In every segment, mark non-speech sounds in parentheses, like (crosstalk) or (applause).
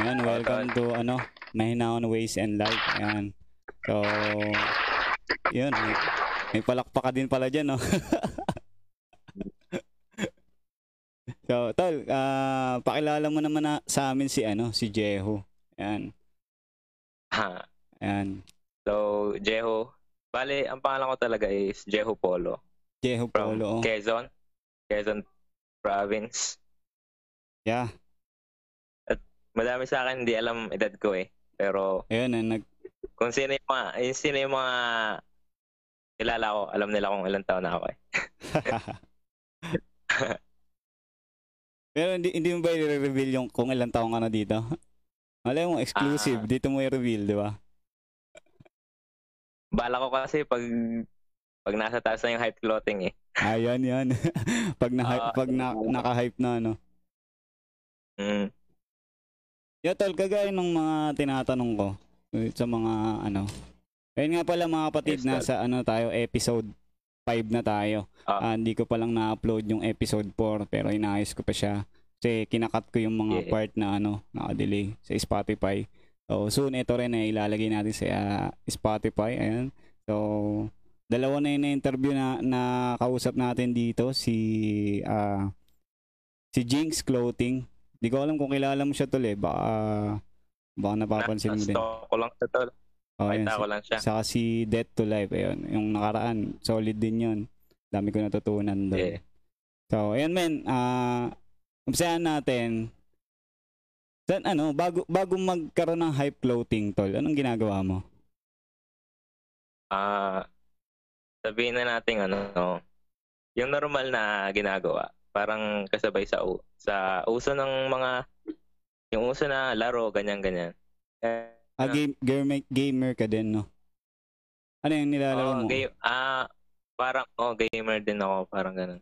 Ayan, welcome to ano, Mahinaon Ways and Life. Ayan. So, yun. May, may palakpak ka din pala dyan, no? (laughs) so, tol, ah pakilala mo naman na, sa amin si ano, si Jeho. Ayan. Ha. Ayan. So, Jeho. Bale, ang pangalan ko talaga is Jeho Polo. Jeho From Polo. oh. Quezon. Quezon Province. Yeah. Madami sa akin hindi alam edad ko eh. Pero Ayun, eh, nag, kung sino yung mga, yung sino yung mga kilala ko, alam nila kung ilang taon na ako eh. (laughs) Pero hindi, hindi mo ba i-reveal yung kung ilang taong ka na dito? Alam mo, exclusive. Ah. dito mo i-reveal, di ba? Bala ko kasi pag pag nasa taas na yung hype clothing eh. Ayan, yan. (laughs) pag na Ah. pag na, naka-hype na, ano. Mm. Yeah, tol, kagaya ng mga tinatanong ko eh, sa mga, ano. Ayun nga pala mga kapatid, Yes, nasa ano tayo, episode 5 na tayo. Ah. Ah, hindi ko pa lang na-upload yung episode 4, pero inayos ko pa siya. Kasi kinakat ko yung mga Yeah. part na ano, naka-delay sa Spotify. So, soon ito rin ay ilalagay natin sa ah, Spotify. Ayan. So, dalawa na yung na-interview na, na kausap natin dito. Si, ah, si Jinx Clothing. Di ko alam kung kilala mo siya tol eh. Baka, baka napapansin mo din. Ko lang sa tol. Oh, Pakita ko lang siya. Saka si Death to Life, ayun. Yung nakaraan, solid din yun. Dami ko natutunan doon. Yeah. So, ayun men, ah umpisahan natin. San, ano, bago, bago magkaroon ng hype clothing, tol, anong ginagawa mo? Ah, sabihin na natin ano, yung normal na ginagawa, parang kasabay sa u- sa uso ng mga yung uso na laro ganyan ganyan. Eh, Ah, game, gamer, gamer ka din, no? Ano yung nilalaro oh, mo? game, ah, parang oh gamer din ako, parang ganun.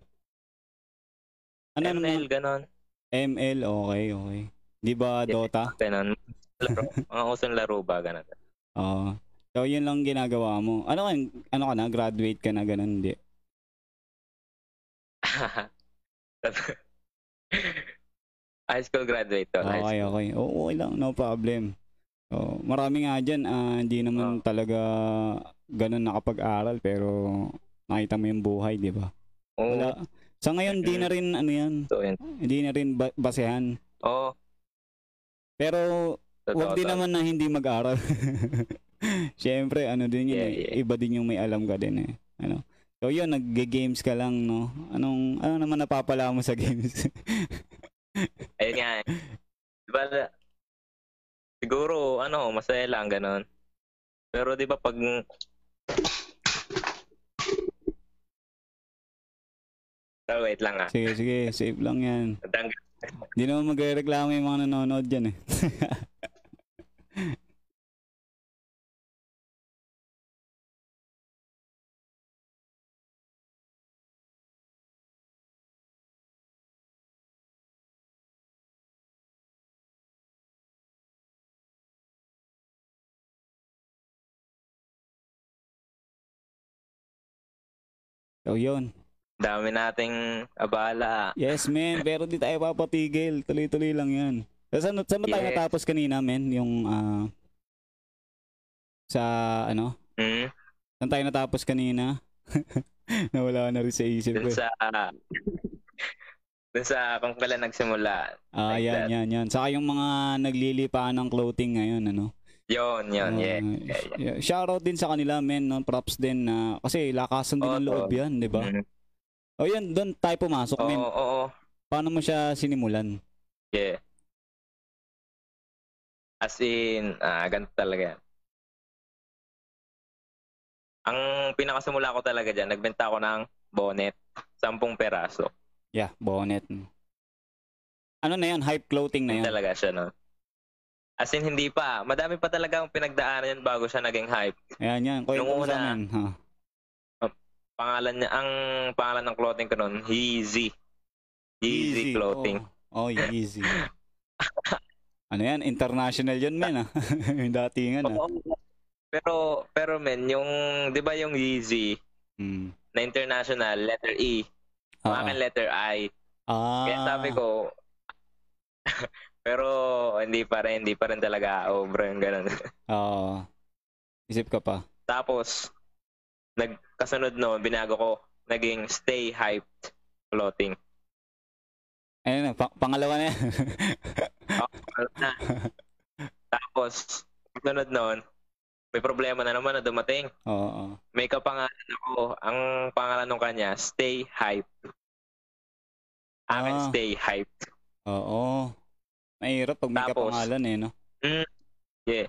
ano ML naman? ganon. ML, okay, okay. Di ba Yeah. Dota? Ganon. Laro, mga usong laro ba ganun. Oo. so, yun lang ginagawa mo. Ano ka, ano ka na? Graduate ka na, ganun, hindi? (laughs) (laughs) high school graduate to. Okay, school. okay. Oo, okay lang. No problem. So, marami nga dyan, ah, hindi naman Oh. talaga ganun nakapag-aral, pero nakita mo yung buhay, di ba? Oo, Wala. Sa ngayon, di na rin, ano yan, so hindi na rin ba- basehan. Oo, Pero, totoo wag din naman na hindi mag-aral. (laughs) Siyempre, ano din yun, Yeah, eh. yeah. iba din yung may alam ka din eh. Ano? So yun, nag-games ka lang, no? Anong, ano naman napapala mo sa (laughs) games? Ayun nga eh. Diba, siguro, ano, masaya lang, ganun. Pero di ba pag... So, wait lang ah. sige, sige, safe lang yan. Hindi naman magre-reklamo yung mga nanonood dyan eh. (laughs) so yun. Dami nating abala. Yes, men. Pero di tayo papatigil. Tuloy-tuloy lang yan. So, saan, saan ba tayo Yes. natapos kanina, men? Yung, ah, sa, ano? Hmm? Saan tayo natapos kanina? (laughs) Nawala na rin sa isip ko. Eh. sa... dun sa kung kailan nagsimula. Ah, like yan, that. yan, yan. Saka yung mga naglilipaan ng clothing ngayon, ano? Yon, yon, Ah, yeah. yeah, yeah. Shoutout din sa kanila, men. No? Props din na, kasi lakasan din Oo, ng loob yan, di ba? Mhm. O yan, doon tayo pumasok, men. oo, oo. Paano mo siya sinimulan? Yeah. As in, ah, ganito talaga. yan. Ang pinakasimula ko talaga dyan, nagbenta ako ng bonnet, 10 peraso. Yeah, bonnet. Ano na yan? Hype clothing na yan. talaga siya, no? As in, hindi pa. Madami pa talaga ang pinagdaanan yan bago siya naging hype. Ayan, yan. Kwento Nung mo sa una, amin. Ha? Pangalan niya, ang pangalan ng clothing ko noon, Yeezy. Yeezy clothing. Oh, oh Yeezy. (laughs) ano yan? International yun, men. Ah. (laughs) Yung datingan. Ah. Pero, pero men, yung, di ba yung Yeezy Mm. na international, letter E, ang akin letter I. Ah. Kaya sabi ko, (laughs) Pero hindi pa rin, hindi pa rin talaga over yung ganun. (laughs) Oo. Isip ka pa. Tapos, nagkasunod noon, binago ko, naging stay hyped clothing. Ayun na, pa- pangalawa na yan. (laughs) Ano na. (laughs) Tapos, sunod noon, may problema na naman na dumating. Oo. oo. May kapangalan ako. Ang pangalan ng kanya, Stay Hyped. Akin, Ah. Stay Hyped. Oo. Mahirap pag may Tapos, kapangalan eh, no? Yeah.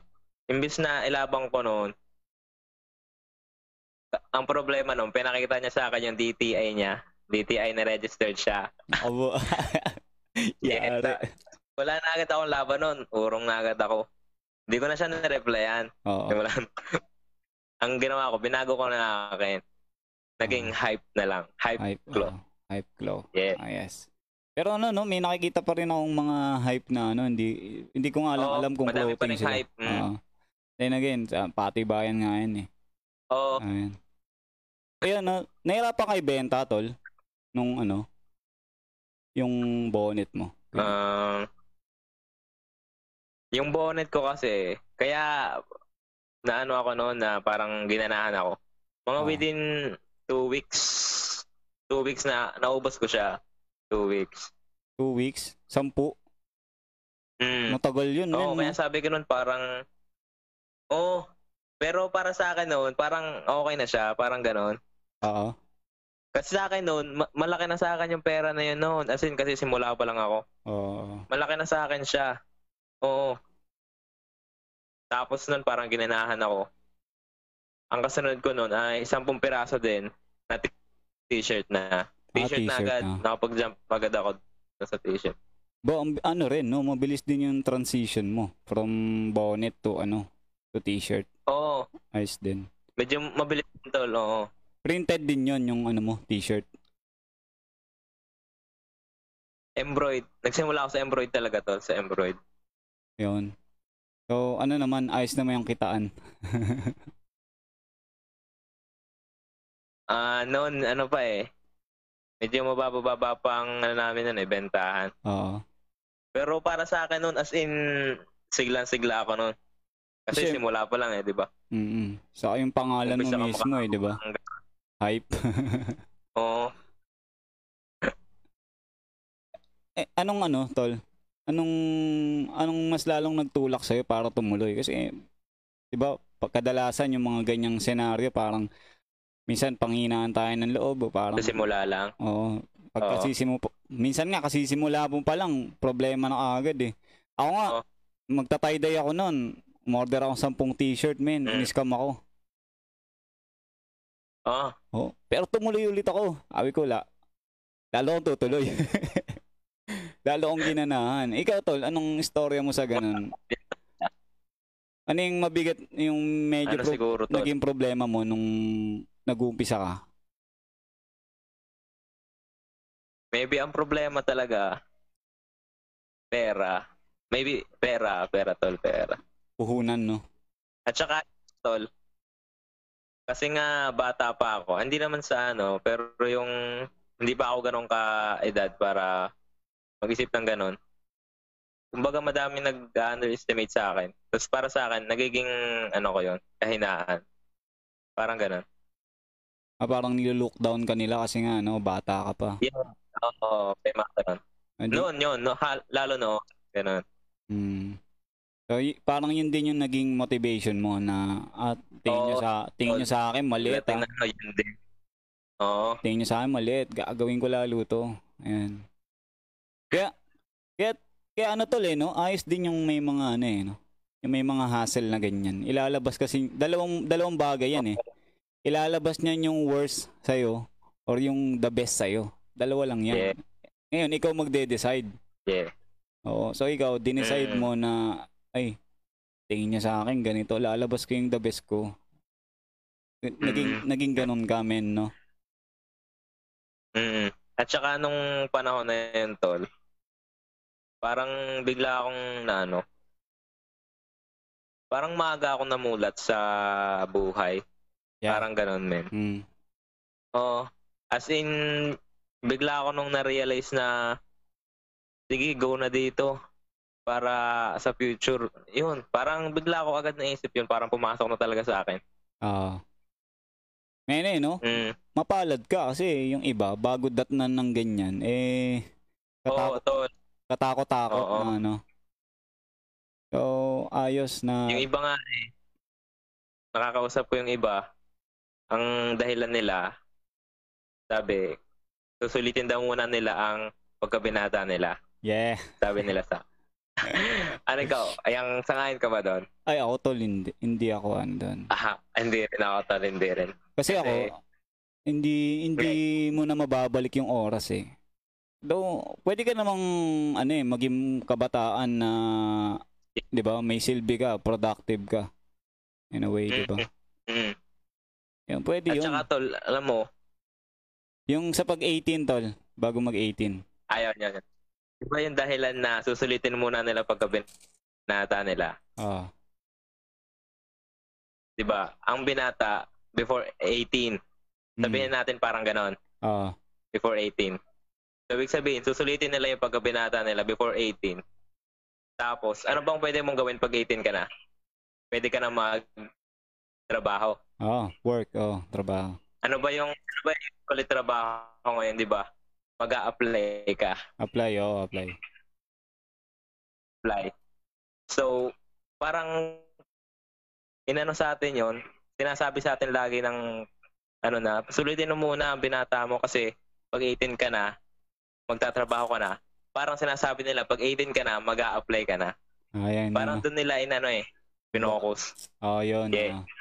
Imbis na ilabang ko noon, ang problema noon, pinakita niya sa akin yung DTI niya. DTI na registered siya. Abo. (laughs) (laughs) Yeah, Yari. Wala na agad akong laban noon. Urong na agad ako. Hindi ko na siya na-replyan. Oo. Wala. (laughs) ang ginawa ko, binago ko na akin. Naging hype na lang. Hype. Hype. Glow. oo. Hype glow. Yeah. Ah, yes. Pero ano no, may nakikita pa rin akong mga hype na ano, hindi hindi ko nga alam, Oo, alam kung madami pa ring sila. hype, mm. Oo. Then again, sa patibayan nga yan eh. Oo. Ayan. Kaya na, nahirapan kay benta tol nung ano, yung bonnet mo. Um, yung bonnet ko kasi, kaya naano ako noon na parang ginanahan ako. Mga Oo. within two weeks, two weeks na naubos ko siya. Two weeks. Two weeks, sampu. Mm. Matagal yun. Oo, men, kaya sabi ko noon parang, oh, pero para sa akin noon, parang okay na siya, parang ganon. Oo. Kasi sa akin noon, ma- malaki na sa akin yung pera na yun noon. As in, kasi simula pa lang ako. Oo. Malaki na sa akin siya. Oo. Tapos nun parang ginanahan ako. Ang kasunod ko nun ay 10 piraso din na t- t-shirt na. T-shirt, na t-shirt agad. na. Nakapag-jump agad ako sa t-shirt. Bo, ano rin, no? Mabilis din yung transition mo from bonnet to ano, to t-shirt. Oo. Ayos din. Medyo mabilis din tol. Oo. Printed din yon yung ano mo, t-shirt. Embroid. Nagsimula ako sa embroid talaga tol. Sa embroid. Yun. So, ano naman, ayos naman yung kitaan. (laughs) Ah, noon ano pa eh. Medyo mababa-baba pa ang ano namin nun eh, bentahan. Oo. Pero para sa akin noon as in siglan-sigla ako noon. Kasi Kasi- simula pa lang eh, di ba? Mm Sa yung pangalan mo Umpisa ka mismo eh, di ba? Hype. (laughs) Oo. eh, anong ano, tol? Anong anong mas lalong nagtulak sa'yo para tumuloy? Kasi, di ba, pag- kadalasan yung mga ganyang senaryo, parang minsan panghinaan tayo ng loob o parang, Sa simula lang. oo, pag Oo. kasi simu, minsan nga kasi simula mo pa lang, problema na agad eh. Ako nga, Oo. magta-tie-dye ako noon, umorder ako 10 t-shirt, men, Mm. in-scam ako. Oo. Oh, pero tumuloy ulit ako. Sabi ko, la, lalo akong tutuloy. (laughs) lalo akong ginanahan. Ikaw, tol, anong istorya mo sa ganun? (laughs) Ano yung mabigat, yung medyo Ano pro- siguro to? naging problema mo nung nag-uumpisa ka? Maybe ang problema talaga pera. Maybe pera, pera tol, pera. Puhunan, no? At saka tol, kasi nga bata pa ako. Hindi naman sa ano, pero yung hindi pa ako ganun ka edad para mag-isip ng ganun. Kumbaga madami nag-underestimate sa akin. Tapos para sa akin, nagiging ano ko yon kahinaan. Parang ganun. Ah, parang nilolook down ka nila kasi nga, no, bata ka pa. Oo, may mga ganun. Hindi- Noon yun, no, ha- lalo no, ganun. Hmm. So, y- parang yun din yung naging motivation mo na at tingin nyo Oo. sa tingin nyo sa akin maliit ah. Yun din. Oo. Tingin nyo sa akin maliit, gagawin ko lalo to. Ayan. Kaya, kaya, kaya ano tol eh, no? Ayos din yung may mga ano eh, no? Yung may mga hassle na ganyan. Ilalabas kasi, dalawang, dalawang bagay yan eh. Ilalabas niyan yung worst sa'yo or yung the best sa'yo. Dalawa lang yan. Yeah. Ngayon, ikaw magde-decide. Yeah. Oo. So, ikaw, dinicide Mm. mo na, ay, tingin niya sa akin, ganito, lalabas ko yung the best ko. Naging, Mm. naging ganun ka, men, no? Mm. At saka nung panahon na yun, tol, parang bigla akong na ano, parang maaga akong namulat sa buhay. Yeah. Parang ganun, men. Mm. Oo. As in, bigla ako nung na-realize na, sige, go na dito. para sa future. Yun, parang bigla ako agad naisip yun. Parang pumasok na talaga sa akin. Oo. Ngayon eh, no? Mm. Mapalad ka kasi yung iba, bago datnan ng ganyan, eh, katakot, tol. katakot-takot Oo. na ano. So, ayos na, Yung iba nga eh, nakakausap ko yung iba, ang dahilan nila, sabi, susulitin daw muna nila ang pagkabinata nila. yeah. Sabi nila sa... (laughs) ano ikaw? Ayang sangayin ka ba doon? Ay, ako tol, hindi, hindi ako andun. Aha, hindi rin ako tol, hindi rin. Kasi ako, Kasi- hindi, hindi mo na mababalik yung oras eh. Though, pwede ka namang, ano eh, maging kabataan na, di ba, may silbi ka, productive ka. In a way, di ba? Mm. Yun, pwede At yun. saka tol, alam mo, Yung sa pag-18, tol, bago mag-18. ayaw niya. Di ba yung dahilan na susulitin muna nila pagkabinata nila? Ah, Di ba? Ang binata, before 18, mm, sabihin natin parang ganon. ah, before 18. So, ibig sabihin, susulitin nila yung pagkabinata nila before 18. Tapos, ano bang pwede mong gawin pag 18 ka na? Pwede ka na mag trabaho. ah, work, oh, trabaho. Ano ba yung ano ba yung ulit trabaho ngayon, di ba? mag apply ka. Apply, oh, apply. Apply. So, parang inano sa atin yon sinasabi sa atin lagi ng ano na, sulitin mo muna ang binata mo kasi pag 18 ka na, magtatrabaho ka na, parang sinasabi nila, pag 18 ka na, mag apply ka na. Ayan, Parang doon nila inano eh, pinokus. Oh, yun. Yeah. ah.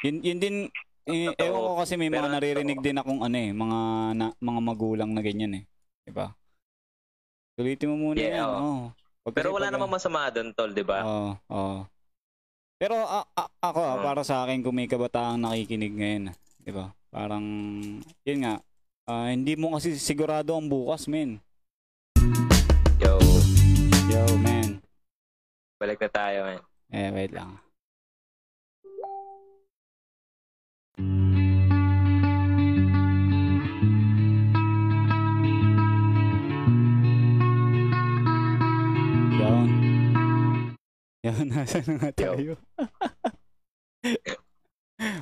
Yun, yun din, eh, ewan ko kasi may mga Pero naririnig din akong ano eh, mga, na, mga magulang na ganyan eh. Diba? Sulitin mo muna Yeah, yan. Oh. Pag Pero wala pag- namang masama doon, tol, di ba? Oo, oo. Pero a- a- ako, Oo. para sa akin, kung may kabataang nakikinig ngayon, di ba? Parang, yun nga, ah, hindi mo kasi sigurado ang bukas, men. Yo, Yo, man. balik na tayo, man. Eh, wait lang. Yun, (laughs) nasa na nga Yo. tayo.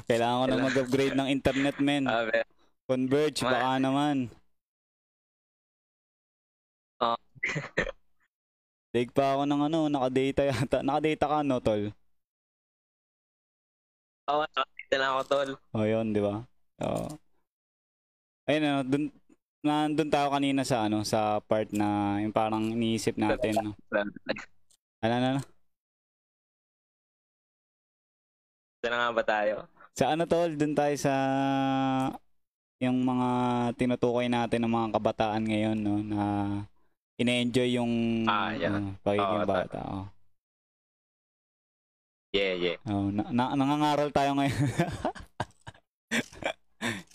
Kailangan ko na mag-upgrade ng internet, men. Sabi, Converge, baka naman. Ah. (laughs) Dig pa ako ng ano, nakadata yata. (laughs) Nakadata ka, no, tol? oh, nakakita na ako, tol. O, yun, di ba? Oo. Ayun, ano, dun, nandun tayo kanina sa, ano, sa part na yung parang iniisip natin, no? Ano, ano, ano? Saan nga ba tayo? Sa ano, tol? Dun tayo sa yung mga tinutukoy natin ng mga kabataan ngayon, no? Na ine-enjoy yung Ah, yeah. ano, pagiging Oo, bata. Oh. Yeah, yeah. Oh, na, na, nangangaral tayo ngayon. (laughs)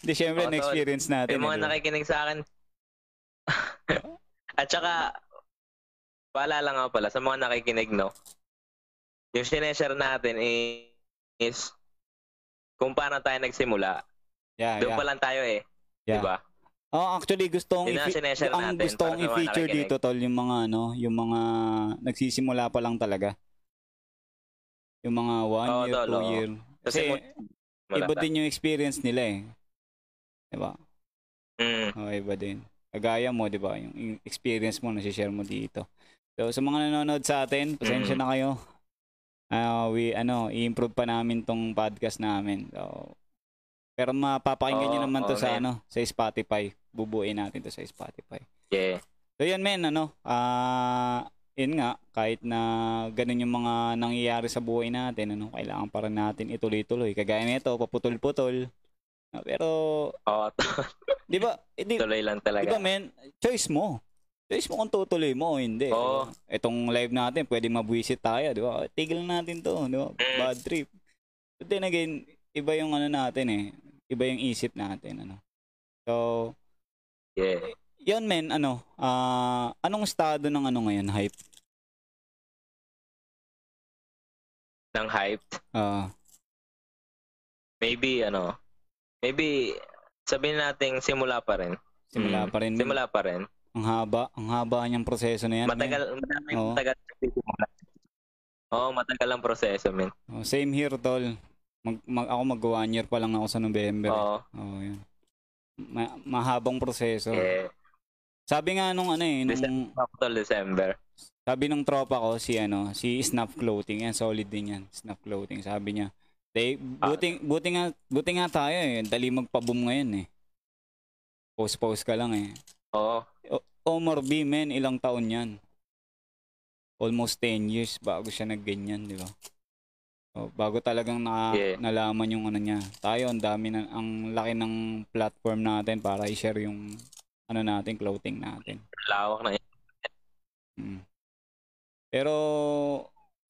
Hindi, syempre, tol. na-experience natin. Yung mga eh, nakikinig sa akin. (laughs) At saka, paalala nga pala, sa mga nakikinig, no? Yung sineshare natin i- is kung paano tayo nagsimula. yeah, Doon yeah. pa lang tayo eh. Yeah. Diba? Oh, actually gusto kong Yun ang i- ang natin gusto para kong sa mga i-feature dito tol yung mga ano, yung mga nagsisimula pa lang talaga. Yung mga one Oo, year, tol, two oo. year. Kasi, iba din yung experience nila eh. 'Di ba? Mm. Oh, iba din. Kagaya mo, 'di ba? Yung, yung experience mo na share mo dito. So sa mga nanonood sa atin, pasensya Mm. na kayo. Ah, we ano, i-improve pa namin tong podcast namin. So pero mapapakinggan niyo Oo, naman to oo, sa ano, sa Spotify. Bubuin natin to sa Spotify. Yeah. So yun men, ano, ah, yun nga, kahit na ganun yung mga nangyayari sa buhay natin, ano, kailangan pa rin natin ituloy-tuloy. Kagaya nito, paputol-putol. Ah, Pero, Oo, (laughs) di ba, eh, di, tuloy lang di talaga. ba men, choice mo. Choice mo kung tutuloy mo o hindi. Oo. Itong live natin, pwede mabwisit tayo, di ba? Tigil na natin to, di ba? Bad trip. But then again, iba yung ano natin eh. Iba yung isip natin, ano. So, Yeah. yun men, ano, ah, anong estado ng ano ngayon, hype? Ng hype. Ah, Maybe, ano, maybe, sabihin natin simula pa rin. simula Mm. pa rin. Simula pa rin. Ang haba, ang haba niyang proseso na yan. Matagal, madaming Oo. matagal. Oo, matagal ang proseso, men. Oh, same here, tol. Mag, mag, ako mag one year pa lang ako sa November. Oo. Oh, yun. Ma- mahabang proseso. Eh, Sabi nga nung ano eh, nung, December December. sabi nung tropa ko, si ano, si Snuff Clothing, yan, solid din yan, Snuff Clothing, sabi niya. They, buti, buti nga, buti nga tayo eh, dali magpa-boom ngayon eh. Post-post ka lang eh. Oo. Omar B, men, ilang taon yan? Almost 10 years bago siya nagganyan, di ba? O, bago talagang na, Yeah. nalaman yung ano niya. Tayo, ang dami na, ang laki ng platform natin para i-share yung ano natin, clothing natin. Lawak na yun. Mm. Pero,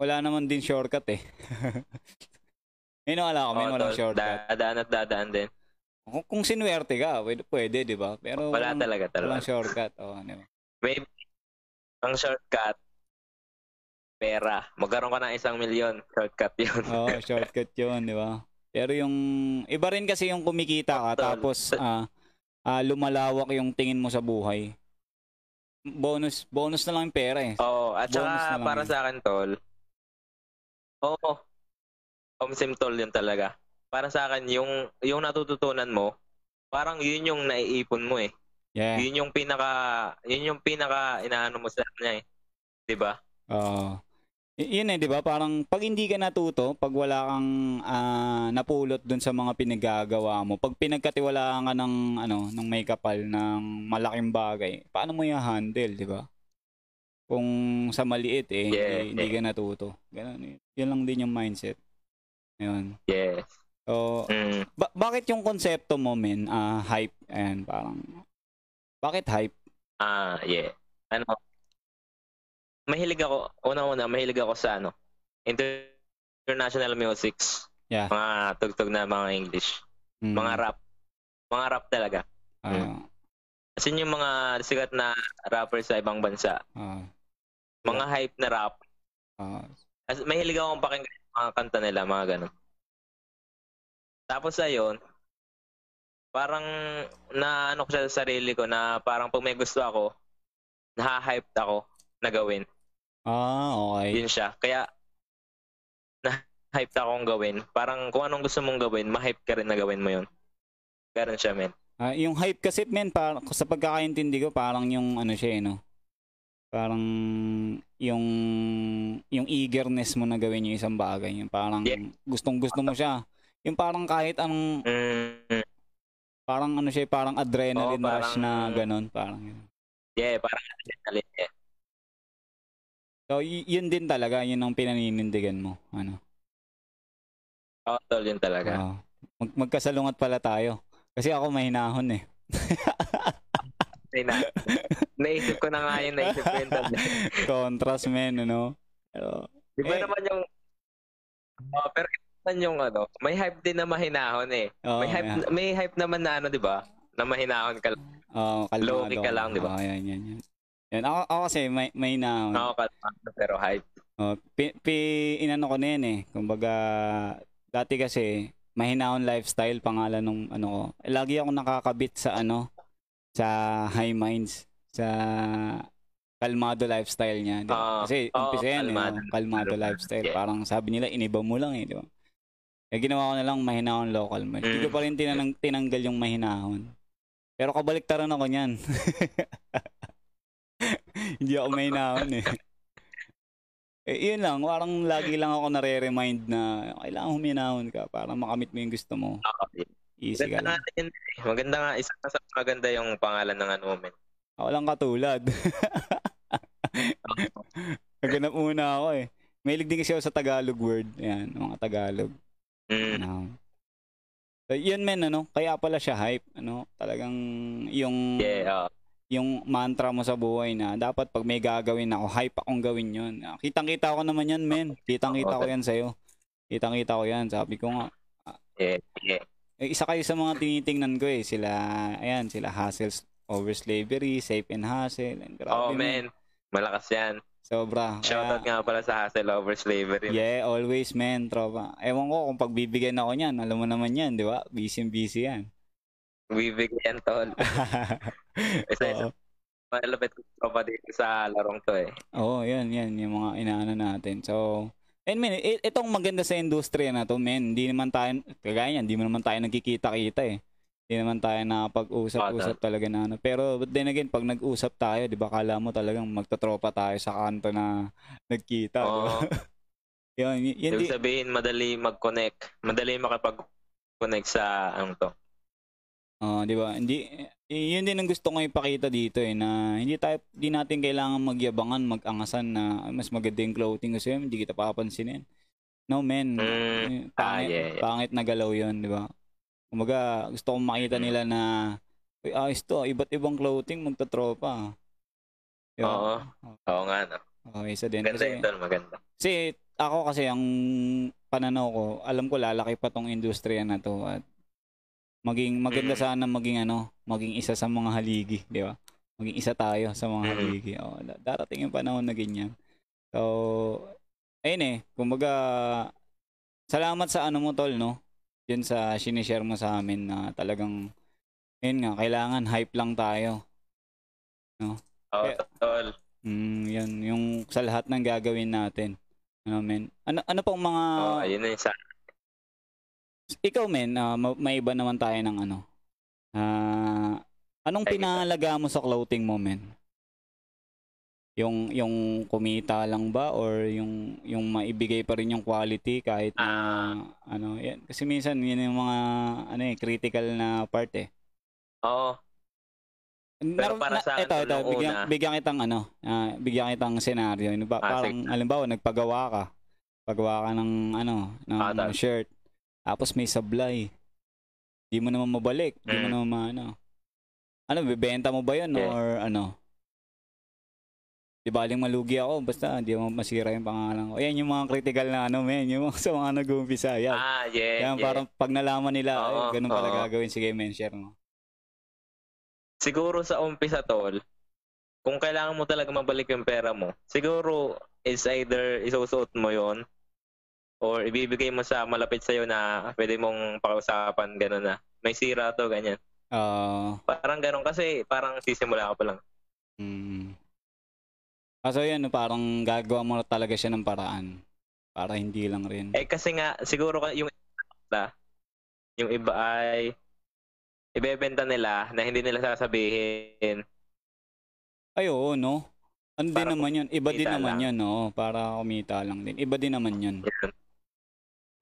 wala naman din shortcut eh. (laughs) may nawala ko, may Oo, walang tol, shortcut. Dadaan at dadaan din. Kung, kung sinuwerte ka, pwede, pwede di ba? Pero Wala walang, talaga walang talaga. shortcut. Oh, ba? Maybe, ang shortcut, pera. Magkaroon ka ng isang milyon, shortcut yun. Oo, (laughs) shortcut yun, di ba? Pero yung, iba rin kasi yung kumikita ka, tapos ah ah, lumalawak yung tingin mo sa buhay. Bonus, bonus na lang yung pera eh. Oo, at Bonus na saka para yun. sa akin, tol, oo, omsim tol yun talaga. Para sa akin, yung, yung natututunan mo, parang yun yung naiipon mo eh. Yeah. Yun yung pinaka, yun yung pinaka inaano mo sa kanya eh. 'Di ba? Oo. Y- yun eh, di ba? Parang pag hindi ka natuto, pag wala kang ah, napulot dun sa mga pinagagawa mo, pag pinagkatiwalaan ka ng, ano, ng may kapal ng malaking bagay, paano mo i-handle, di ba? Kung sa maliit eh, Yeah, hindi, hindi ka natuto. Ganun eh. Yun lang din yung mindset. Yun. Yes. So, Mm. ba- bakit yung konsepto mo, men, ah, hype? Ayan, parang, bakit hype? Ah, yeah. Ano? Mahilig ako, una-una, mahilig ako sa ano, inter- international musics. Yeah. Mga tugtog na mga English. Mm, Mga rap. Mga rap talaga. ah, Kasi yung mga sikat na rapper sa ibang bansa, ah, mga hype na rap. As, mahilig akong pakinggan mga kanta nila, mga ganun. Tapos ayun, parang na ano ko sa sarili ko na parang pag may gusto ako, naha-hyped ako na gawin. ah, okay. Yun siya. Kaya na-hyped akong gawin. Parang kung anong gusto mong gawin, ma-hype ka rin na gawin mo yun. Ganun siya, men. Ah, yung hype kasi men para sa pagkakaintindi ko parang yung ano siya eh, no. Parang yung yung eagerness mo na gawin yung isang bagay, yung parang Yeah. gustong-gusto mo siya. Yung parang kahit anong Mm, parang ano siya, parang adrenaline Oo, rush parang- na ganun, parang yun. yeah, parang adrenaline. Eh. So y- yun din talaga, yun ang pinaninindigan mo, ano. Oo, tol, yun talaga. Oo. mag- magkasalungat pala tayo. Kasi ako mahinahon eh. Ay, na, naisip ko na nga yun, naisip ko yun. (laughs) Contrast men, ano. Pero, Di ba Eh. naman yung... Oh, pero naman yung ano, may hype din na mahinahon eh. oo, may hype yeah. may hype naman na ano, 'di ba? Na mahinahon ka. lang. Oo, kalmado. Low-key ka lang, di ba? Oo, yan, yan, yan. Yan, ako, ako kasi may, may na, Ako kalmado pero hype. oh, pi, pi, inano ko na yan eh. Kumbaga, dati kasi, mahinahon lifestyle, pangalan nung ano ko. Eh, Lagi ako nakakabit sa ano, sa high minds, sa kalmado lifestyle niya. Di ba? Oo, kasi, oo, umpisa yan, kalmado. kalmado, kalmado Kalmado, lifestyle. yeah. Parang sabi nila, iniba mo lang eh, di ba? Eh, ginawa ko na lang mahinahon local merch. Hindi ko Mm. pa rin tinanang, tinanggal yung mahinahon. Pero kabaliktaran ako niyan. (laughs) Hindi ako mahinahon eh. Eh, yun lang, parang lagi lang ako nare-remind na kailangan huminahon ka para makamit mo yung gusto mo. Okay. Easy ka Maganda lang. nga yun. eh. Maganda nga, isa sa maganda yung pangalan ng ano men. Ako lang katulad. (laughs) Naganap muna ako eh. Mahilig din kasi ako sa Tagalog word. Ayan, mga Tagalog. Mm. Ano. So, yun men, ano, kaya pala siya hype. Ano, talagang yung Yeah, oh. yung mantra mo sa buhay na dapat pag may gagawin ako, hype akong gawin yun. Ah, Kitang-kita ko naman yan, men. Kitang-kita ko yan sa'yo. Kitang-kita ko yan. Sabi ko nga, yeah, yeah. eh, isa kayo sa mga tinitingnan ko eh. Sila, ayan, sila Hassles over slavery, safe and hustle. And grabe, Oh, man. Malakas yan. Sobra. Shoutout Kaya, nga pala sa Hustle Over Slavery. yeah, always, men, tropa. Ewan ko kung pagbibigyan ako niyan, alam mo naman yan, di ba? Busy busy yan. Bibigyan, tol. (laughs) Isa, isa. Malapit ko tropa dito sa larong to eh. Oo, oh, yan, yan. Yung mga inaano natin. So, and men, itong maganda sa industriya na to, men, hindi naman tayo, kagaya yan, hindi mo naman tayo nagkikita-kita eh. Hindi naman tayo nakapag-usap-usap talaga na ano. Pero but then again, pag nag-usap tayo, di ba, kala mo talagang magtotropa tayo sa kanto na nagkita. Oo. (laughs) yun, yun, yun, Ibig sabihin, madali mag-connect. Madali makapag-connect sa, ano to, Oh, 'di ba? Hindi y- yun din ang gusto kong ipakita dito eh na hindi tayo hindi natin kailangan magyabangan, mag-angasan na mas maganda yung clothing kasi hindi kita papansinin. No, men. Mm, pangit, ah, yeah, yeah. pangit na galaw 'yon, 'di ba? Kumaga, gusto kong makita nila na Uy, ayos to, iba't ibang clothing magtatropa. Ba? Oo. Oo nga, no. Oh, isa din. Maganda Kasi, ito, maganda. kasi ako kasi ang pananaw ko, alam ko lalaki pa tong industriya na to at maging maganda Mm. sana maging ano, maging isa sa mga haligi, di ba? Maging isa tayo sa mga Mm. haligi. Oh, da- darating yung panahon na ganyan. So, ayun eh, kumbaga salamat sa ano mo tol, no? Yun sa sinishare mo sa amin na talagang ayun nga, kailangan hype lang tayo. Oo, Eh, tol. Mm, yan yung sa lahat ng gagawin natin. Ano men? Ano ano pong mga Oo, ayun na yung sa... ikaw men, ma- may iba naman tayo ng ano. Ah, anong pinahalaga mo sa clothing mo men? Yung yung kumita lang ba or yung yung maibigay pa rin yung quality kahit na Ah. ano, yan kasi minsan yun yung mga ano eh critical na part eh. Oo. Pero para sa akin, ito, ito, bigyan, una- bigyan kitang ano, ah, bigyan kitang senaryo. Ano ba, Ah, parang, halimbawa, nagpagawa ka. Pagawa ka ng, ano, ng Ah, shirt. Tapos may sablay. Di mo naman mabalik. Di mo Mm. naman maano. Ano, bibenta mo ba yun Yeah. or ano? Di baling malugi ako, basta di mo masira yung pangalan ko. Yan yung mga critical na ano, men. Yung mga (laughs) sa mga nag-uumpisa. Yan. Ah, yeah, yan, yeah. parang pag nalaman nila, Oo, ay, ganun pala oo. gagawin. Sige, men, share mo. siguro sa umpisa tol, kung kailangan mo talaga mabalik yung pera mo, siguro is either isusuot mo yon or ibibigay mo sa malapit sa'yo na pwede mong pakausapan, gano'n na. May sira to, ganyan. Ah, Parang gano'n kasi parang sisimula ka pa lang. Mm. Ah, so yan, parang gagawa mo na talaga siya ng paraan. Para hindi lang rin. Eh kasi nga, siguro yung iba, yung iba ay ibebenta nila na hindi nila sasabihin. Ay, oo, no? Ano din naman yun? Iba din naman lang. yun, no? Para kumita lang din. Iba din naman yun.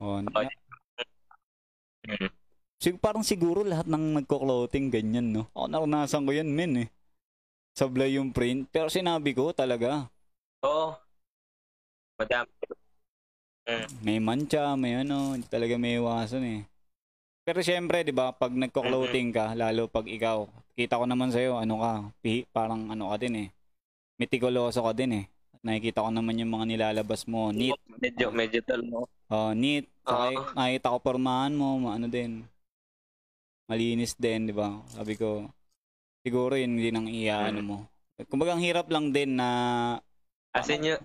Oh, na, sig- parang siguro lahat ng nagko-clothing ganyan, no? Ako naranasan ko yan, men, eh. Sablay yung print. Pero sinabi ko talaga, Oo. Madami. may mancha, may ano, hindi talaga may iwasan eh. Pero syempre, 'di ba, pag nagko-clothing ka, lalo pag ikaw, kita ko naman sa'yo, ano ka, pi, parang ano ka din eh. Mitikuloso ka din eh. Nakikita ko naman yung mga nilalabas mo, neat. Medyo, medyo tol mo. Oh, neat. Saka Oo. nakita ko pormahan mo, ano din. Malinis din, 'di ba? Sabi ko, siguro yun din ang iaano Mm. mo. Kumbaga ang hirap lang din na As in, yun,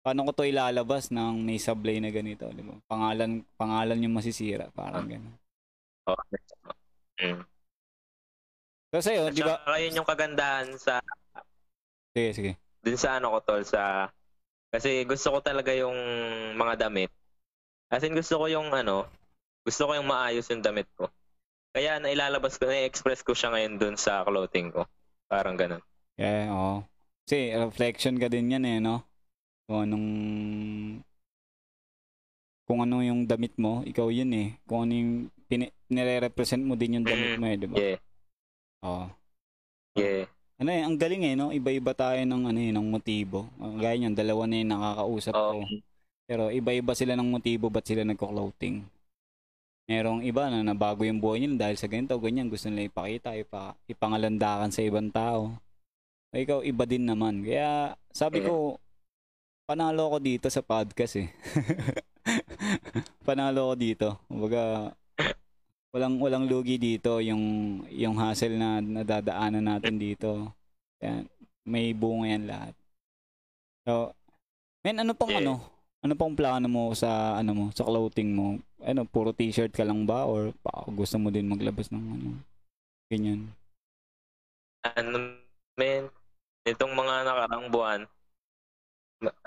paano ko to ilalabas ng may sablay na ganito, di ba? Pangalan, pangalan yung masisira, parang gano'n. oh, mm. So sa'yo, di ba? saka yun yung kagandahan sa Sige, sige. dun sa ano ko tol sa kasi gusto ko talaga yung mga damit. As in gusto ko yung ano, gusto ko yung maayos yung damit ko. Kaya nailalabas ko, na-express ko siya ngayon dun sa clothing ko. Parang ganun. Yeah, oo. Kasi reflection ka din yan eh, no? Kung anong... Kung ano yung damit mo, ikaw yun eh. Kung ano yung pini- nire-represent mo din yung damit Mm, mo eh, di ba? Yeah. Oo. Yeah. Ano eh, ang galing eh, no? Iba-iba tayo ng ano eh, ng motibo. Gaya niyan, dalawa na yung nakakausap ko. Oh, Pero iba-iba sila ng motibo ba't sila nagko-clothing. Merong iba na nabago yung buhay nila dahil sa ganito, ganyan, gusto nila ipakita, ipa, ipangalandakan sa ibang tao. O ikaw, iba din naman. Kaya sabi ko, panalo ko dito sa podcast eh. (laughs) panalo ko dito. Kumbaga, walang walang lugi dito yung yung hassle na nadadaanan natin dito. Kaya may bunga yan lahat. So, men ano pang Yeah. ano? Ano pang plano mo sa ano mo, sa clothing mo? Ano, puro t-shirt ka lang ba or pa, gusto mo din maglabas ng ano? Ganyan. ano men, itong mga nakarang buwan,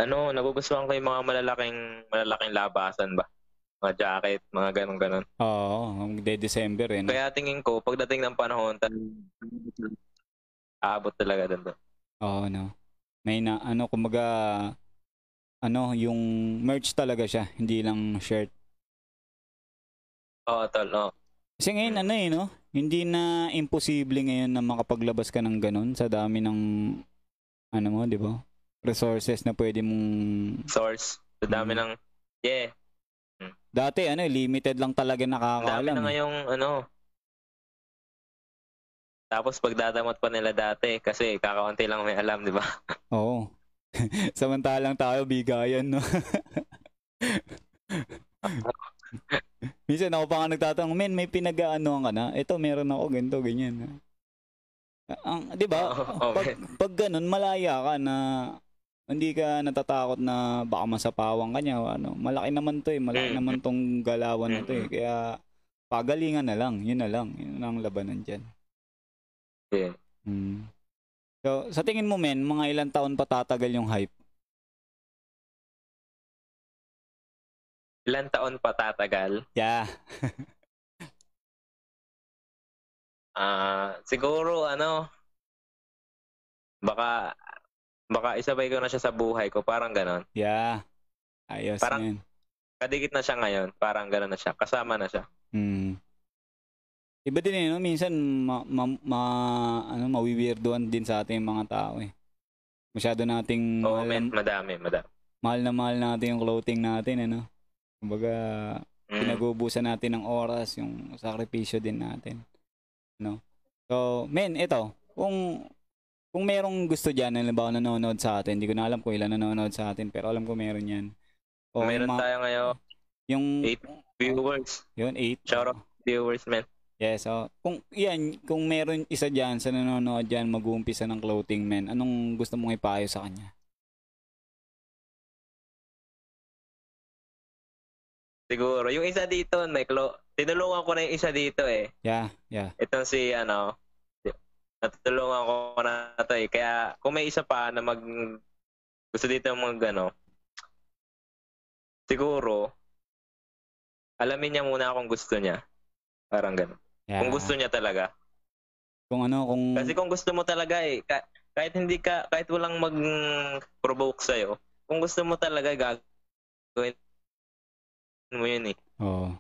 ano, nagugustuhan ko yung mga malalaking, malalaking labasan ba? Mga jacket, mga ganun ganon Oo, oh, de December eh. No? Kaya tingin ko, pagdating ng panahon, aabot talaga doon. Oo, no. May na, ano, kumaga, ano, yung merch talaga siya, hindi lang shirt. Oo, tol, oo. Kasi ngayon, ano eh, no? Hindi na imposible ngayon na makapaglabas ka ng ganun sa dami ng, ano mo, di ba? Resources na pwede mong... Source. Sa dami Mm. ng, yeah, Dati, ano, eh, limited lang talaga ang dami nakakaalam. na eh. ngayong, ano, tapos pagdadamot pa nila dati kasi kakaunti lang may alam, di ba? (laughs) Oo. (laughs) Samantalang tayo, bigayan, no? (laughs) Minsan ako pa nga nagtatanong, men, may pinag-aanoan ka na? Ito, meron ako, ganito, ganyan. Ang, di ba? Oo, pag, pag ganun, malaya ka na hindi ka natatakot na baka masapawang ka niya o ano. Malaki naman to eh. Malaki Mm. naman tong galawan na to eh. Kaya pagalingan na lang. Yun na lang. Yun ang labanan dyan. Yeah. Hmm. So, sa tingin mo, men, mga ilang taon pa tatagal yung hype? Ilan taon pa tatagal? Yeah. (laughs) Ah, siguro ano baka baka isabay ko na siya sa buhay ko, parang ganon. Yeah. Ayos, Parang- men. Kadikit na siya ngayon, parang ganon na siya. Kasama na siya. Hmm. Iba din eh, no? Minsan, ma, ma, ma- ano, mawiwirdoan din sa ating mga tao eh. Masyado nating Oo, mahal, men, madami, madami. mahal na mahal natin yung clothing natin, ano? Kumbaga, Mm. pinagubusan natin ng oras, yung sakripisyo din natin. No? So, men, ito, kung kung merong gusto dyan, halimbawa nanonood sa atin, hindi ko na alam kung ilan nanonood sa atin, pero alam ko meron yan. O Meron mga- tayo ngayon, yung Eight. viewers. yun, eight. Shout out viewers, men. Yes, so kung yan, kung meron isa diyan sa nanonood diyan mag-uumpisa ng clothing men, anong gusto mong ipayo sa kanya? Siguro. Yung isa dito, may klo- tinulungan ko na yung isa dito eh. Yeah, yeah. Itong si, ano, natutulungan ko na to eh. Kaya, kung may isa pa na mag, gusto dito mag, ano, siguro, alamin niya muna kung gusto niya. Parang gano'n. Yeah. Kung gusto niya talaga. kung ano, kung Kasi kung gusto mo talaga eh, ka- kahit hindi ka, kahit walang mag-provoke sa'yo, kung gusto mo talaga, gagawin mo yun eh. Oo.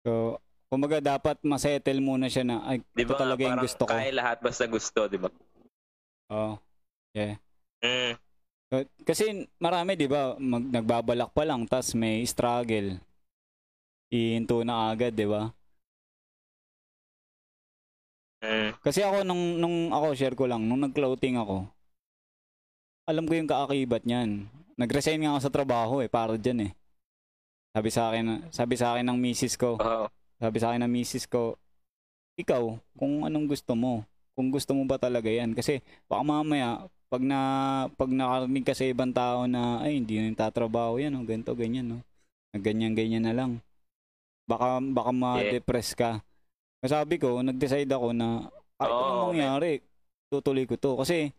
So, kumbaga dapat masettle muna siya na ay Di ito ba? talaga yung gusto ko. kaya lahat basta gusto, di ba? Oo. Mm. So, kasi marami 'di ba, mag, nagbabalak pa lang tas may struggle. Ihinto na agad, 'di ba? Mm. Kasi ako nung nung ako share ko lang nung nag-clothing ako. Alam ko yung kaakibat niyan. Nag-resign nga ako sa trabaho eh para diyan eh. Sabi sa akin, sabi sa akin ng misis ko, Oo. sabi sa akin ng misis ko, ikaw, kung anong gusto mo. Kung gusto mo ba talaga 'yan kasi baka mamaya pag na pag nakarinig ka sa ibang tao na ay hindi na yung tatrabaho yan, oh, ganito ganyan, no. Ganyan ganyan na lang. Baka baka ma-depress ka. Sabi ko, nag-decide ako na kahit Oo, anong mangyari, tutuloy ko to. Kasi,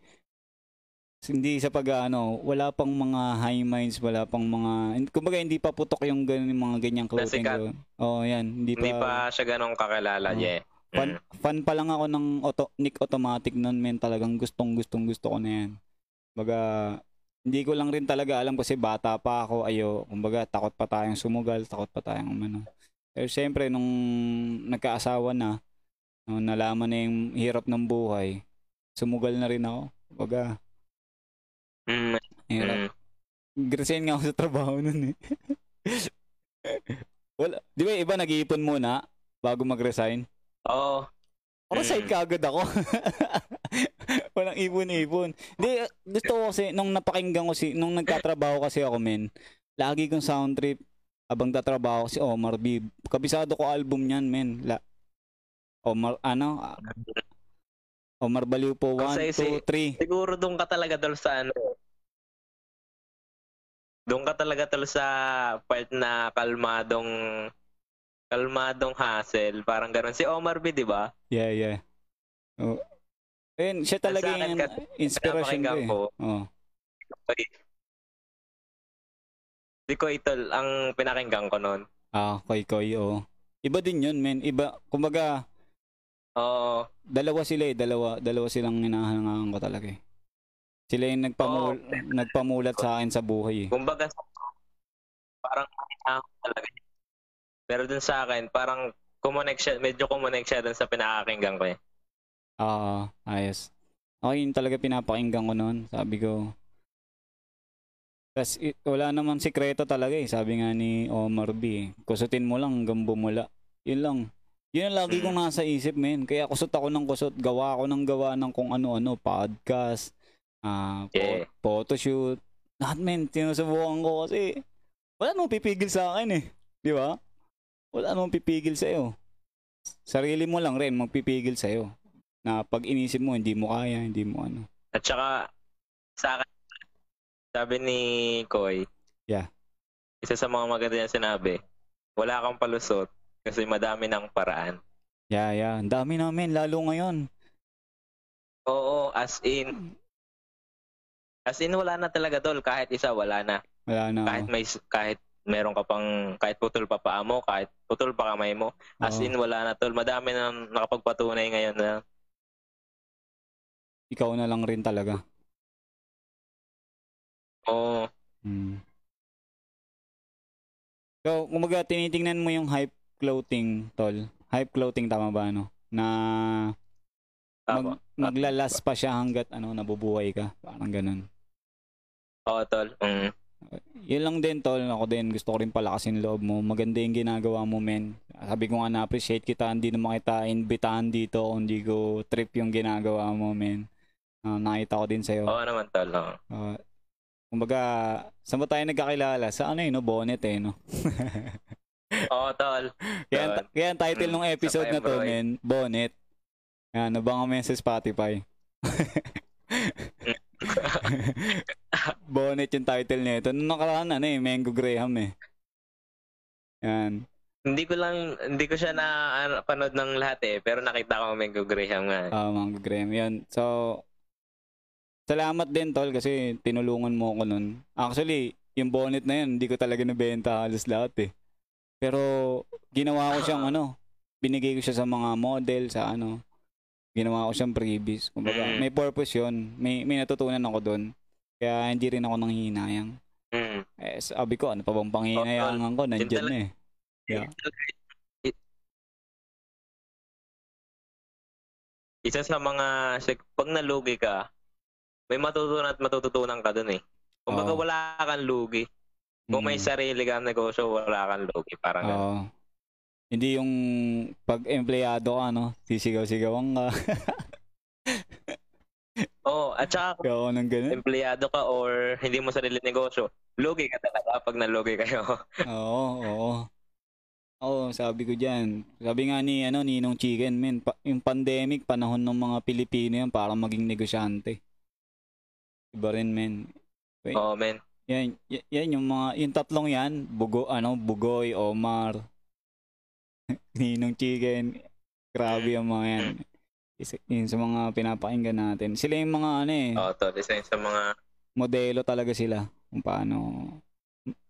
hindi sa pag ano, wala pang mga high minds, wala pang mga, kumbaga hindi pa putok yung ganun, mga ganyang clothing. Ko. Oo, yan. Hindi, Hindi pa, pa siya ganong kakilala, Oo. yeah. fan, Mm. fan pa lang ako ng auto, Nick Automatic nun, men. Talagang gustong gustong gusto ko na yan. Kumbaga, hindi ko lang rin talaga alam kasi bata pa ako, ayo, kumbaga takot pa tayong sumugal, takot pa tayong ano. Pero siyempre, nung nagkaasawa na, nung nalaman na yung hirap ng buhay, sumugal na rin ako. Kumbaga, Mm. hirap. Mm. Resign nga ako sa trabaho nun eh. (laughs) Wala, di ba iba nag-iipon muna bago mag-resign? Oo. Resign Mm. ka agad ako. (laughs) Walang ipon-ipon. Hindi, gusto ko kasi, nung napakinggan ko si, nung nagtatrabaho kasi ako, men, lagi kong sound trip, abang tatrabaho si Omar B. Kabisado ko album niyan, men. La, Omar, ano, Omar Baliw po, Kasi 1, si- 2, 3. Siguro doon ka talaga dol sa ano. Doon ka talaga tol sa part na kalmadong kalmadong hassle, parang gano'n. Si Omar B, di ba? Yeah, yeah. Oh. Ayun, siya talaga yung inspiration ko eh. Oh. Si Koy Tol, ang pinakinggan ko noon. Ah, koy koy, oh. Iba din yun, men. Iba, kumbaga, Oo. dalawa sila eh. Dalawa, dalawa silang hinahangaan ko talaga eh. Sila yung nagpamul nagpamulat sa akin sa buhay eh. Kumbaga, parang ako talaga. Pero dun sa akin, parang kumunek siya, medyo kumunek siya dun sa pinakakinggan ko eh. Ah, ayos. Ako yun talaga pinapakinggan ko noon. Sabi ko, i- wala naman sikreto talaga eh. Sabi nga ni Omar B. eh. Kusutin mo lang hanggang bumula. Yun lang. Yun ang lagi kong nasa isip, men. Kaya kusot ako ng kusot. Gawa ako ng gawa ng kung ano-ano. Podcast. ah po- Yeah. photoshoot. Lahat, men. Sinusubukan ko kasi wala namang pipigil sa akin eh. Di ba? Wala namang pipigil sa'yo. Sarili mo lang rin magpipigil sa'yo na pag inisip mo hindi mo kaya, hindi mo ano. At saka, sa akin, sabi ni Koy, Yeah. isa sa mga maganda niya sinabi, wala kang palusot kasi madami ng paraan. Yeah, yeah. Ang dami namin, lalo ngayon. Oo, as in, as in wala na talaga tol, kahit isa wala na. Wala na. Kahit may, kahit meron ka pang, kahit putol pa paa mo, kahit putol pa kamay mo, as Oo. in wala na tol. Madami na nakapagpatunay ngayon na Ikaw na lang rin talaga. Oo, Hmm. So, kumaga tinitingnan mo yung hype clothing, tol. Hype clothing, tama ba, ano? Na mag, maglalas pa siya hanggat ano, nabubuhay ka. Parang ganun. Oo, tol. Mm. Yun lang din, tol. Ako din, gusto ko rin palakasin loob mo. Maganda yung ginagawa mo, men. Sabi ko nga na-appreciate kita. Hindi naman kita imbitahan dito hindi ko trip yung ginagawa mo, men. Ah, nakita ko din sa'yo. Oo naman, tol. oo. Ah, kumbaga, saan ba tayo nagkakilala? Sa ano yun, no? Bonnet eh, no? (laughs) Oo, tol. kaya, ang- kaya ang title ng Mm, episode na to, men, Bonnet. Yan, mo yan sa Spotify. (laughs) Bonnet yung title nito. Nung nakaraan, ano eh, Mango Graham eh. Yan. Hindi ko lang, hindi ko siya na ano, panood ng lahat eh. Pero nakita ko Mango Graham nga. Ah, Mango Graham. Yan. So, salamat din, tol, kasi tinulungan mo ako nun. Actually, yung bonnet na yan, hindi ko talaga nabenta halos lahat eh. Pero, ginawa ko siyang ano, binigay ko siya sa mga model, sa ano, ginawa ko siyang freebies. Kumbaga, Mm. may purpose yun. May, may natutunan ako doon. Kaya hindi rin ako nang hinayang. Mm. Eh, sabi ko, ano pa bang panghinayangan ko? Nandyan talaga- na eh. Yeah. Isa sa mga, pag nalugi ka, may matutunan at matututunan ka dun eh. Kumbaga Oo. wala kang lugi. Kung may Mm. sarili kang negosyo, wala kang lugi. Parang ganun. Oo. Hindi yung pag empleyado ka, no? Sisigaw-sigawan ka. (laughs) Oo, at saka kung Kaya ng ganun. empleyado ka or hindi mo sarili negosyo, lugi ka talaga pag nalugi kayo. (laughs) Oo, oo. Oo, sabi ko diyan. Sabi nga ni ano Ninong Chicken, men, pa, yung pandemic panahon ng mga Pilipino yan para maging negosyante. Iba rin, men. Wait. Oo, men. Yan, y- yan yung mga yung tatlong yan, Bugo ano, Bugoy, Omar, (laughs) Ninong Chicken. Grabe yung mga yan. Isa, yun sa mga pinapakinggan natin. Sila yung mga ano eh, Oo, tol. Isa yun sa mga, modelo talaga sila kung paano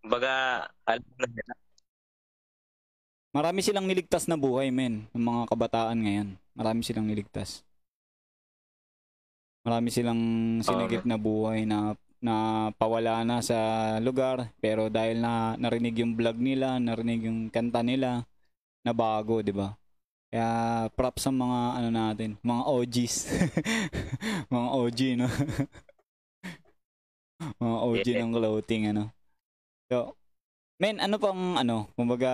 kumbaga, alam na nila. Marami silang niligtas na buhay, men, ng mga kabataan ngayon. Marami silang niligtas. Marami silang sinigip na buhay na na pawala na sa lugar pero dahil na narinig yung vlog nila, narinig yung kanta nila, nabago, 'di ba? Kaya props sa mga ano natin, mga OGs. (laughs) mga OG, no? (laughs) mga OG Yeah. ng clothing, ano. So, men, ano pang ano, kumbaga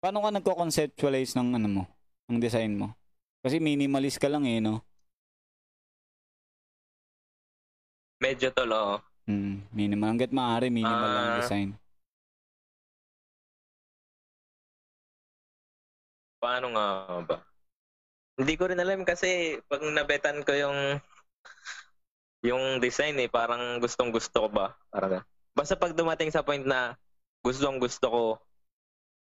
paano ka nagko-conceptualize ng ano mo, ng design mo? Kasi minimalist ka lang eh, no? Medyo tol, oo. Mm, minimal. Hanggat maaari, minimal lang ang Ah. design. Paano nga ba? Hindi ko rin alam kasi pag nabetan ko yung yung design eh, parang gustong gusto ko ba? Parang Basta pag dumating sa point na gustong gusto ko,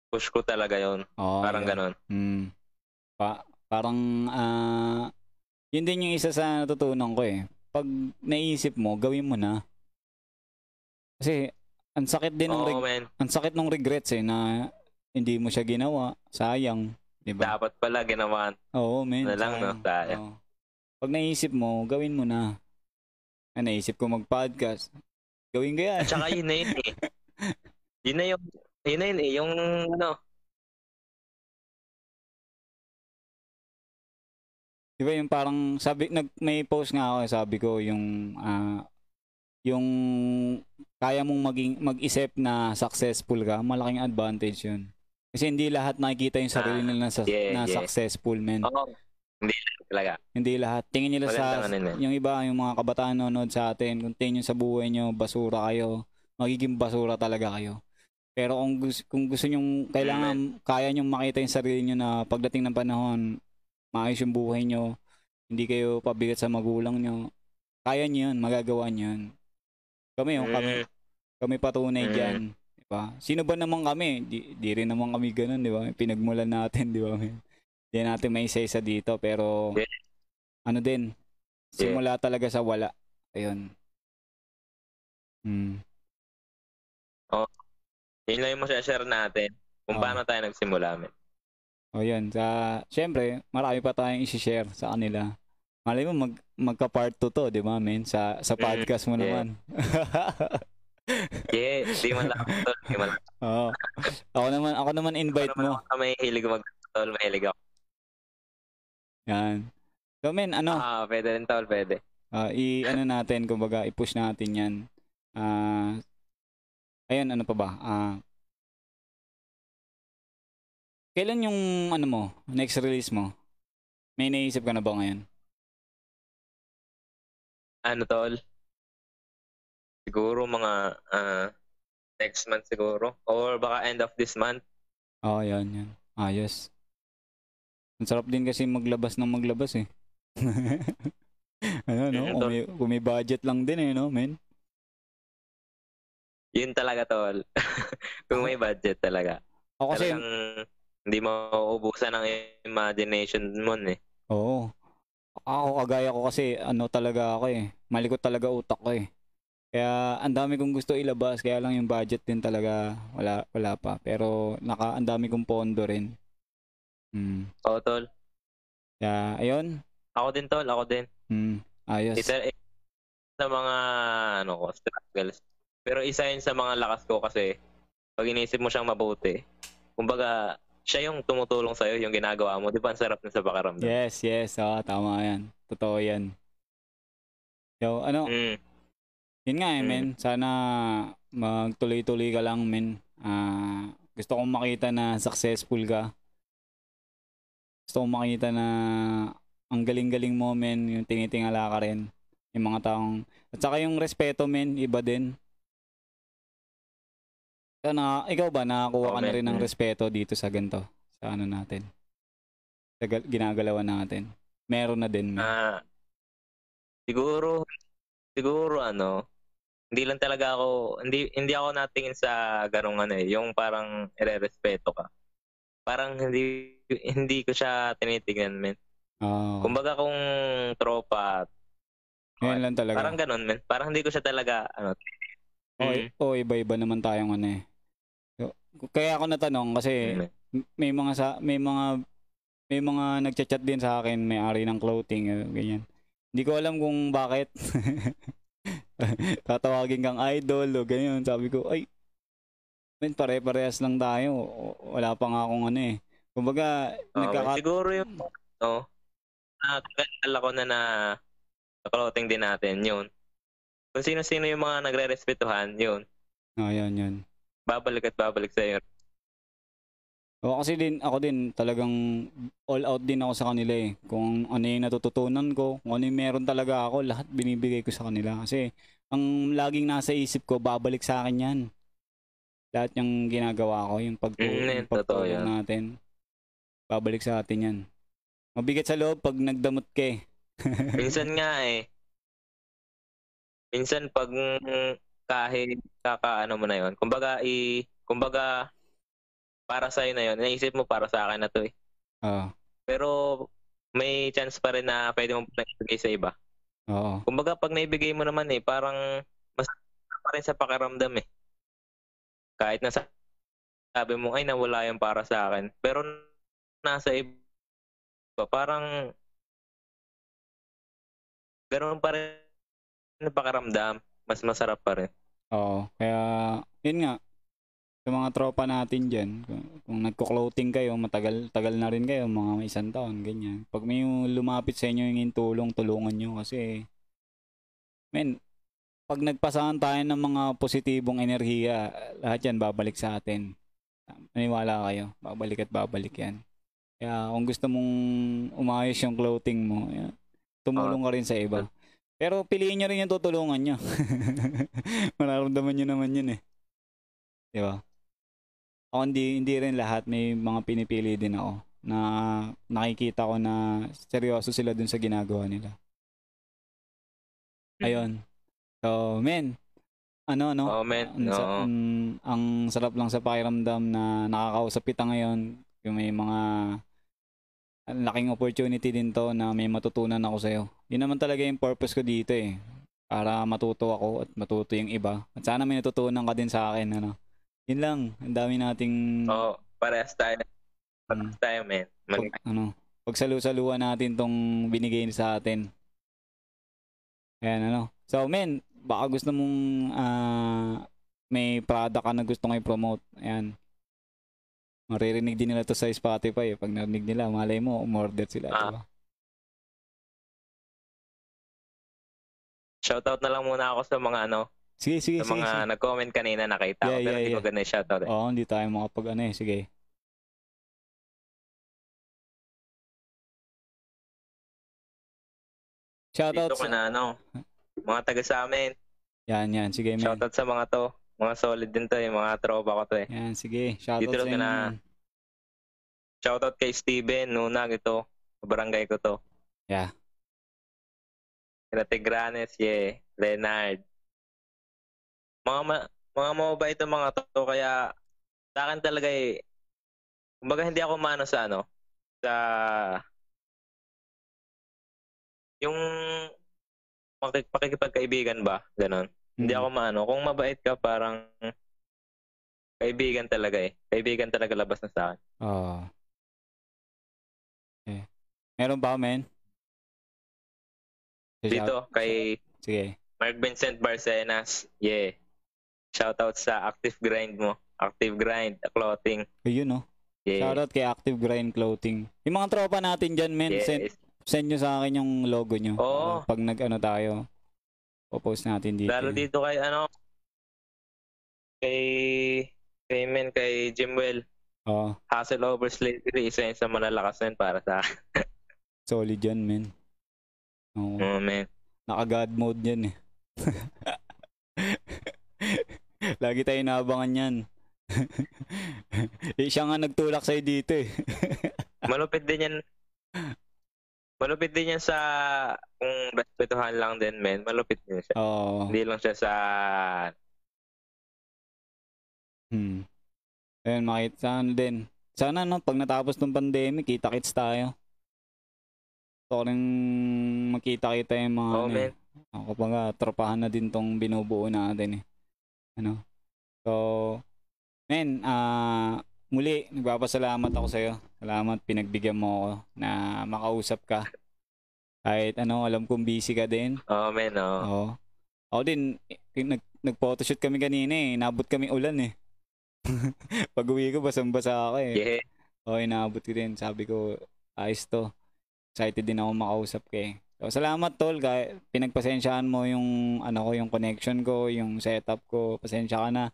push ko talaga yon Oo, Parang yeah. ganon. Mm. Pa Parang, ah, yun din yung isa sa natutunan ko eh. Pag naisip mo, gawin mo na. Kasi, ang sakit din ng reg- ang sakit ng regrets eh na hindi mo siya ginawa. Sayang, 'di ba? Dapat pala ginawa. Oo, men. Ano lang, no? sayang. Sayang. Oo. Pag naisip mo, gawin mo na. Ah, naisip ko mag-podcast. Gawin ko yan. At saka yun na yun eh. (laughs) Yun na yung, yun na yun eh. Yung ano, Di ba yung parang sabi nag may post nga ako sabi ko yung ah, yung kaya mong maging mag-isip na successful ka, malaking advantage 'yun. Kasi hindi lahat nakikita yung sarili Ah, nila na, sa- yeah, na yeah. successful, men. oo. Hindi talaga. Hindi lahat. Tingin nila sa Magandang ano yun. yung iba, yung mga kabataan nanonood sa atin, kung tingin sa buhay nyo, basura kayo, magiging basura talaga kayo. Pero kung gusto, kung gusto nyo, kailangan, kaya nyo makita yung sarili nyo na pagdating ng panahon, maayos yung buhay nyo, hindi kayo pabigat sa magulang nyo, kaya nyo yun, magagawa nyo yun. Kami, yung kami, Mm, kami patunay Mm. dyan. Di ba? Sino ba naman kami? Di, di rin naman kami ganun, di ba? Pinagmulan natin, di ba? (laughs) Hindi natin may isa-isa dito, pero ano din, simula talaga sa wala. Ayun. Hmm. yun lang yung share natin. Kung Oo. paano tayo nagsimula. Men. O yun. Sa, syempre, marami pa tayong isi-share sa kanila. Malay mo, mag, magka-part 2 to, di ba, men? Sa, sa Mm, podcast mo yeah. naman. Yeah, di man lang tol. Di man lang. Oo. Ako naman, ako naman invite Ako naman mo. ako may hilig mag tol. Mahilig ako. Yan. So, men, ano? Ah, pwede rin tol. Pwede. Ah, i ano natin kumbaga i-push natin 'yan. Ah Ayun, ano pa ba? Ah Kailan yung ano mo, next release mo? May naisip ka na ba ngayon? Ano tol? Siguro mga ah, next month siguro. Or baka end of this month. Oh, yan, yan. Ayos. Ang sarap din kasi maglabas ng maglabas eh. (laughs) ano, no? Kung may, kung may budget lang din eh, no, men? Yun talaga tol. (laughs) Kung may budget talaga. Ako kasi, Talagang hindi mo uubusan ng imagination mo eh. Oo. Ako, kagaya ko kasi, ano talaga ako eh. Malikot talaga utak ko eh. Kaya, ang dami kong gusto ilabas. Kaya lang yung budget din talaga, wala, wala pa. Pero, naka, ang dami kong pondo rin. Hmm. Oo tol. Kaya, ayun. Ako din tol. Ako din. Hmm. Ayos. Isa sa mga ano ko, struggles. Pero isa yun sa mga lakas ko kasi pag inisip mo siyang mabuti, kumbaga siya yung tumutulong sa'yo, yung ginagawa mo. Di ba ang sarap na sa pakaramdam? Yes, yes. Oo, tama yan. Totoo yan. So, ano, Mm. Yun nga eh, Mm. men. Sana magtuloy-tuloy ka lang, men. Ah, gusto kong makita na successful ka. Gusto kong makita na ang galing-galing mo, men. Yung tinitingala ka rin. Yung mga taong... At saka yung respeto, men. Iba din. Ikaw, na, ikaw ba, nakakuha ka na rin ng respeto dito sa ganito? Sa ano natin? Sa gal- ginagalawan natin. Meron na din. Ah, siguro, siguro ano, hindi lang talaga ako, hindi hindi ako natingin sa ganung ano eh, yung parang ire-respeto ka. Parang hindi hindi ko siya tinitingnan, men. Oo. Kumbaga kung tropa, Ngayon lang talaga. parang ganun, men. Parang hindi ko siya talaga, ano, O, Mm. o iba-iba naman tayong ano eh. Kaya ako natanong kasi Mm. m- may mga sa may mga may mga nagchat-chat din sa akin, may-ari ng clothing, eh, ganyan. Hindi ko alam kung bakit. (laughs) Tatawagin kang idol o ganyan. Sabi ko, ay, men, pare-parehas lang tayo. Wala pa nga akong ano eh. Kumbaga, Oo, nagkaka... siguro yung, no, nakakala ko na na clothing din natin, yun. Kung sino-sino yung mga nagre-respetuhan, yun. Oh, yan, yan. Babalik at babalik sa'yo. O, kasi din, ako din, talagang all out din ako sa kanila eh. Kung ano yung natututunan ko, kung ano yung meron talaga ako, lahat binibigay ko sa kanila. Kasi, ang laging nasa isip ko, babalik sa akin yan. Lahat yung ginagawa ko, yung pagtulong, Mm, yung pagtulong natin. Babalik sa atin yan. Mabigat sa loob pag nagdamot ka eh. (laughs) Minsan nga eh. Minsan pag kahit kakaano mo na yon kumbaga i kumbaga para sa na yon naisip mo para sa akin na to eh Oo. pero may chance pa rin na pwede mo pa ibigay sa iba. Oo. Kumbaga, pag naibigay mo naman eh, parang mas pa rin sa pakiramdam eh. Kahit na sa- sabi mo, ay nawala yung para sa akin. Pero nasa iba, parang ganoon pa rin pakiramdam. Mas masarap pa rin. Oo. Kaya, yun nga. Sa mga tropa natin dyan, kung, kung nagko-clothing kayo, matagal tagal na rin kayo, mga isang taon, ganyan. Pag may lumapit sa inyo yung tulong, tulungan nyo kasi, men, pag nagpasahan tayo ng mga positibong enerhiya, lahat yan babalik sa atin. Maniwala kayo, babalik at babalik yan. Kaya kung gusto mong umayos yung clothing mo, yan, tumulong ka rin sa iba. Pero piliin nyo rin yung tutulungan nyo. (laughs) Mararamdaman nyo naman yun eh. Di ba? Ako hindi, hindi rin lahat. May mga pinipili din ako na nakikita ko na seryoso sila dun sa ginagawa nila. Ayun. So, men, ano, ano? Oh, man. Ang, sa- Oo. mm, ang sarap lang sa pakiramdam na nakakausap kita ngayon. Yung may mga laking opportunity din to na may matutunan ako sa'yo. Yun naman talaga yung purpose ko dito eh. Para matuto ako at matuto yung iba. At sana may natutunan ka din sa akin. Ano? Yun lang. Ang dami nating Oo, parehas tayo. mm, Parehas tayo, man. Mali. pag, ano, pagsalu-saluhan natin tong binigay sa atin. Ayan, ano. So, men, baka gusto mong ah, may product ka na gusto nga i-promote. Ayan. Maririnig din nila to sa Spotify. eh. Pag narinig nila, malay mo, umorder sila. Ah. diba? Shoutout na lang muna ako sa mga ano, Sige, sige, sa sige. mga sige. nag-comment kanina nakita ko. Yeah, Pero yeah, hindi ko yeah. ganun shoutout eh. Oo, hindi tayo makapag ano eh. Sige. Shoutout Dito sa... na ano, mga taga sa amin. Yan, yan. Sige, men. Shoutout sa mga to. Mga solid din to eh, mga tropa ko to eh. Yan, sige. Shoutout Dito sa inyo. na-. Shoutout kay Steven, Nunag ito. Barangay ko to. Yeah. Kina Tigranes, yeah. Leonard. Mga ma- mga mababait itong mga to kaya sa akin talaga eh kumbaga hindi ako maano sa ano sa yung pakik- pakikipagkaibigan ba ganon hindi Mm. ako maano kung mabait ka parang kaibigan talaga eh kaibigan talaga labas na sa akin Oo. Okay. Meron pa, men? dito kay Sige. Mark Vincent Barcenas yeah shoutout sa active grind mo active grind clothing Ayun, no? yeah Shoutout kay Active Grind Clothing. Yung mga tropa natin dyan, men, send, yes. send nyo sa akin yung logo nyo. Oo. Para Pag nag-ano tayo, popost natin dito. Lalo dito kay ano kay kay men kay Jimwell Oo. Hustle over slavery isa yun sa malalakas na yun para sa akin. (laughs) solid yan, men. Oo. oh, man. Naka-God mode yan eh. (laughs) Lagi tayo naabangan yan. (laughs) eh, siya nga nagtulak sa'yo dito eh. Malupit din yan. Malupit din yan sa kung respetuhan lang din men. Malupit din siya. Oo. Hindi lang siya sa Hmm. Ayun, makita sana din. Sana no, pag natapos ng pandemic, kita-kits tayo. Gusto ko rin makita-kita yung mga oh ano, men. Ako pa nga, tropahan na din tong binubuo natin eh. Ano? So, men, ah, muli, nagpapasalamat ako sa'yo. Salamat, pinagbigyan mo ako na makausap ka. Kahit ano, alam kong busy ka din. Oh men, oh. Oo. Ako din, eh, nag, nag-photoshoot kami kanina eh. Nabot kami ulan eh. (laughs) Pag uwi ko, basang-basa ako eh. Yeah. Oo, inabot ko din. Sabi ko, ayos to. Excited din ako makausap ka eh. So, salamat tol. Kaya pinagpasensyahan mo yung ano ko, yung connection ko, yung setup ko. Pasensya ka na.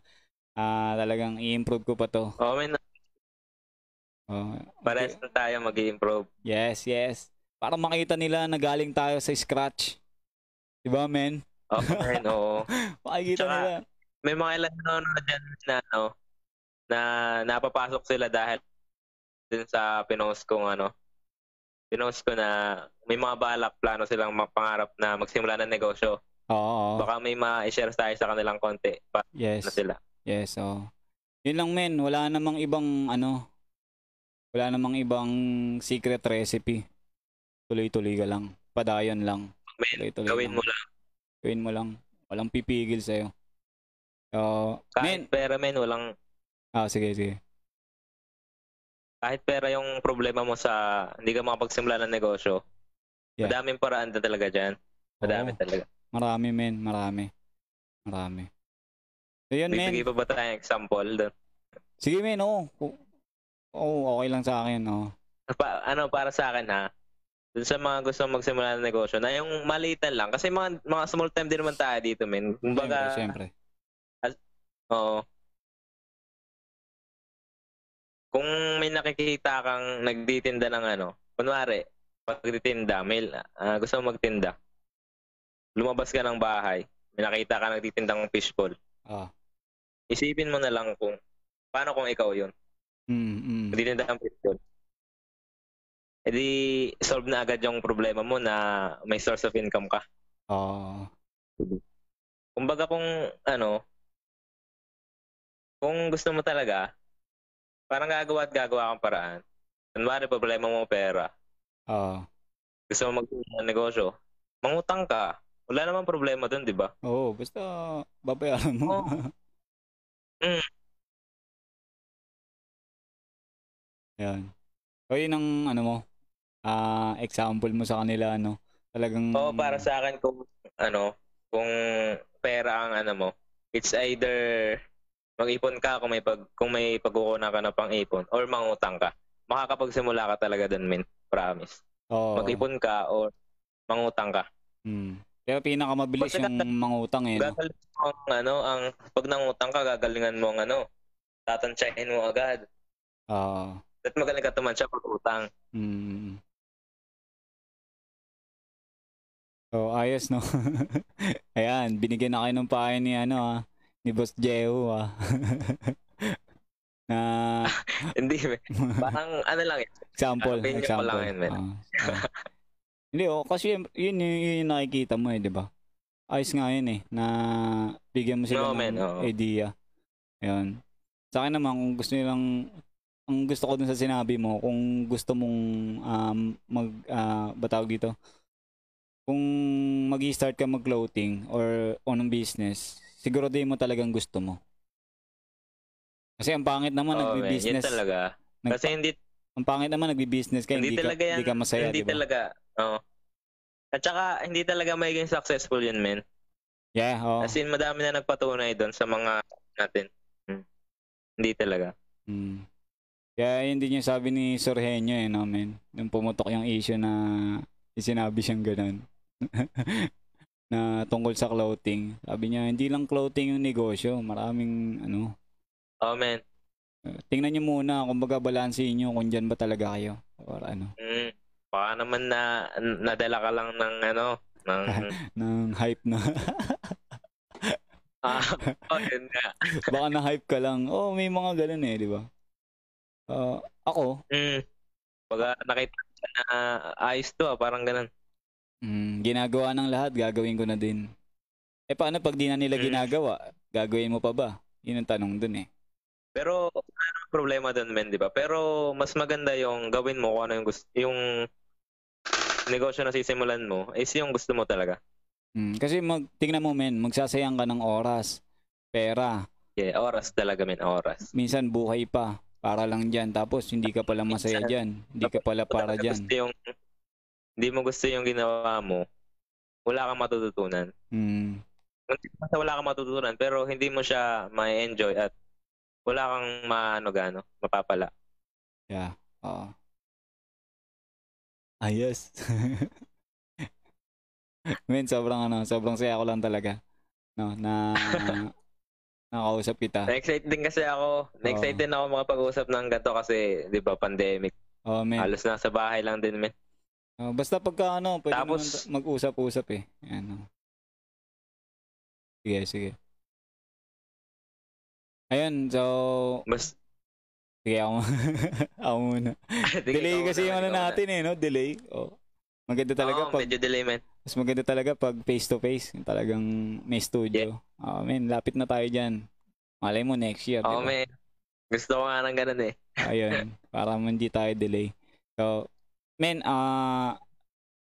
Ah, talagang i-improve ko pa to. Oh men, Oh, parehas na tayo mag-improve. yes, yes. Para makita nila na galing tayo sa scratch. Diba, men? Oh men, oo. (laughs) Makikita Tsaka- nila. May mga ilan nanonood dyan na ano, na napapasok sila dahil din sa pinost kong ano, pinost ko na may mga balak plano silang mapangarap na magsimula ng negosyo. Oo, oo. Baka may ma-share tayo sa kanilang konti para Yes. na sila. Yes, so. Yun lang men, wala namang ibang ano, wala namang ibang secret recipe. Tuloy-tuloy ka lang. Padayon lang. Men, Tuloy-tuloy gawin lang. mo lang. Gawin mo lang. Walang pipigil sa'yo. So, men, Kahit pera, men, walang, ah, sige, sige. kahit pera yung problema mo sa hindi ka makapagsimula ng negosyo, Yeah. madaming paraan na talaga dyan. Madami Oo. talaga. Marami, men. Marami. Marami. So, yun, men. Bibigay pa ba tayong example doon? Sige, men, oo. Oo, Oo, okay lang sa akin, oo. Pa, ano, para sa akin ha, dun sa mga gusto magsimula ng negosyo, na yung malitan lang. Kasi mga, mga small time din naman tayo dito, men. Kumbaga, Siyempre, siyempre. oo. Kung may nakikita kang nagtitinda ng ano, kunwari, pagtitinda, may, ah, gusto mo magtinda, lumabas ka ng bahay, may nakita ka nagtitindang fishball, Ah. isipin mo na lang kung, paano kung ikaw yun? Mm, mm. Nagtitinda ng fishball. E di, solve na agad yung problema mo na may source of income ka. Ah. Kumbaga kung, ano, kung gusto mo talaga, parang gagawa at gagawa kang paraan. Kunwari, problema mo pera. Ah. Gusto mo mag negosyo, mangutang ka. Wala namang problema doon, di ba? Oo, basta babayaran mo. Oo. Mm. Yan. So, yun ang ano mo, ah example mo sa kanila, ano, talagang... Oo, para sa akin kung, ano, kung pera ang ano mo, it's either mag-ipon ka kung may pag kung may pagkukunan ka na pang-ipon or mangutang ka. Makakapagsimula ka talaga doon, min. Promise. Oo. Mag-ipon ka or mangutang ka. Hmm. Kaya pinakamabilis Basta yung mangutang eh. No? Gagaling mo ang ano, ang pag nangutang ka, gagalingan mo ang ano, tatansyahin mo agad. Ah. At magaling ka tumansya pag utang. Hmm. So, ayos, no? (laughs) Ayan, binigyan na kayo ng payo ni, ano, ah, ni Boss Jeho, ah. (laughs) na (laughs) Hindi. Parang ano lang eh. example, example. lang yun. Ah, ah. Hindi, oh, kasi yun, yun, yun yung nakikita mo eh, di ba? Ayos nga yun eh, na bigyan mo sila No, ng men, oo. idea. Ayun. Sa akin naman, kung gusto nilang, ang gusto ko dun sa sinabi mo, kung gusto mong um, mag, uh, batawag dito, kung mag start ka mag-clothing or anong business, siguro din mo talagang gusto mo. Kasi ang pangit naman. Yun nagbi-business. talaga. nagpa- Kasi hindi ang pangit naman nagbi-business ka, hindi, hindi, talaga ka, yan. hindi ka masaya, hindi di ba? talaga. Oo. At saka, hindi talaga magiging successful yun, men. Yeah, oo. As in, madami na nagpatunay doon sa mga natin. Hmm. Hindi talaga. Mm. Kaya yun din yung sabi ni Sir Henyo eh, no, men? Nung pumutok yung issue na sinabi siyang ganun. Na tungkol sa clothing. Sabi niya, hindi lang clothing yung negosyo. Maraming, ano, Oh, men. uh, tingnan niyo muna, kumbaga balansin niyo kung dyan ba talaga kayo. Or ano, Mm. Baka naman na nadala ka lang ng ano, ng (laughs) ng hype na. (laughs) ah, oh, yun nga. (laughs) Baka na-hype ka lang. Oh, may mga ganun eh, di ba? Uh, ako, Mm. Baga nakita na ayos to, ah, parang ganun. Mm, ginagawa ng lahat, gagawin ko na din. Eh paano pag di na nila Mm. ginagawa? Gagawin mo pa ba? Yun ang tanong dun eh. Pero ano problema doon, men, 'di ba? Pero mas maganda yung gawin mo kung ano yung gusto, yung negosyo na sisimulan mo is yung gusto mo talaga. Mm, kasi mag, tingnan mo men, magsasayang ka ng oras, pera, Yeah, oras talaga, men, oras. minsan buhay pa, para lang dyan. Tapos hindi ka pala masaya Minsan, dyan. Hindi ka pala para dyan. Gusto yung, hindi mo gusto yung ginawa mo, wala kang matututunan. Mm, wala kang matututunan, pero hindi mo siya ma-enjoy at wala kang maano gano, mapapala. yeah. Oo. Ayos. (laughs) men, sobrang ano, sobrang saya ko lang talaga. No, na (laughs) nakausap kita. Na-excite din kasi ako. Na-excite din ako makapag-usap ng ganito kasi, di ba, pandemic. Oh, men. Halos nasa bahay lang din, men. Oh, basta pagka ano, pwede Tapos- naman mag-usap-usap eh. Yan, oh. Sige, sige. Ayun, so, Bas, sige ako, (laughs) ako muna. (laughs) Delay kasi yung ano natin eh, no? Delay. Oh. Maganda talaga Oo, pag, medyo delay, man. mas maganda talaga pag face to face. Yung Talagang may studio. Oh, men, lapit na tayo dyan. Malay mo next year, Oo, di ba? men. Gusto ko nga ng ganun eh. Ayun, (laughs) para hindi tayo delay. So, men, ah,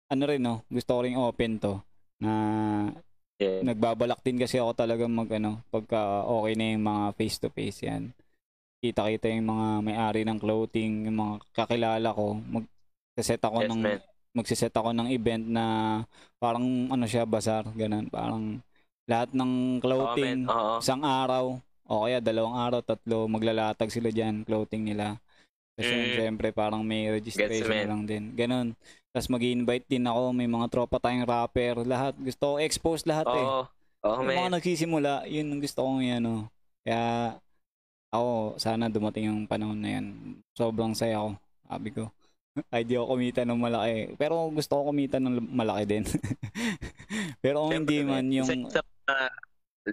ano rin no, gusto ko ring open to na Yeah. nagbabalak din kasi ako talaga mag ano, pagka okay na yung mga face to face yan. Kita-kita yung mga may-ari ng clothing, yung mga kakilala ko, mag-set ako Yes, ng man. magsiset ako ng event na parang ano siya bazar, ganun, parang lahat ng clothing man. Oo. isang araw o kaya dalawang araw, tatlo, maglalatag sila diyan clothing nila. Kasi Mm. syempre parang may registration lang din. Ganun. Tapos mag invite din ako, may mga tropa tayong rapper, lahat. Gusto ko expose lahat eh. Oo. Oo, Yung mga man. nagsisimula, yun ang gusto kong ano. Kaya ako, sana dumating yung panahon na yan. Sobrang saya ko, sabi ko. (laughs) Ay, di ako kumita ng malaki. Pero gusto ko kumita ng malaki din. (laughs) pero kung hindi man man. yung... Isa mga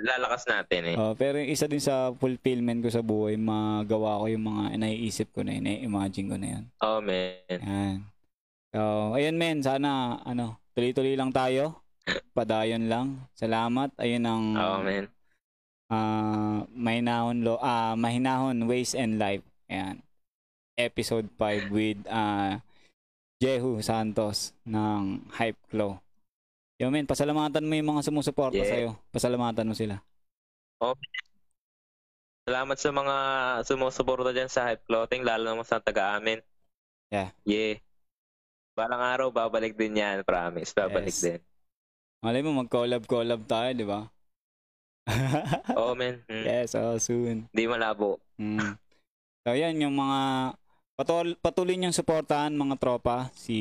lalakas natin eh. Oh, pero yung isa din sa fulfillment ko sa buhay, magawa ko yung mga naiisip ko na yun, nai-imagine ko na yun. Oo, man. Yan. So, ayun men, sana ano, tuloy-tuloy lang tayo. (laughs) Padayon lang. Salamat. Ayun ang Oo, man. ah mahinahon lo ah mahinahon ways and life. Ayan. Episode 5 with ah Jehu Santos ng Hype Flow. Yo men, pasalamatan mo yung mga sumusuporta Yeah. sa'yo. Pasalamatan mo sila. Salamat sa mga sumusuporta dyan sa Hype Clothing, lalo naman sa taga-amin. Yeah. Yeah. Balang araw, babalik din yan, promise. Babalik Yes. din. Malay mo mag-collab-collab tayo, di ba? (laughs) Oo, men. Mm. yes, oh, soon. Di malabo. Mm. So, yan yung mga patul patuloy niyong suportahan mga tropa si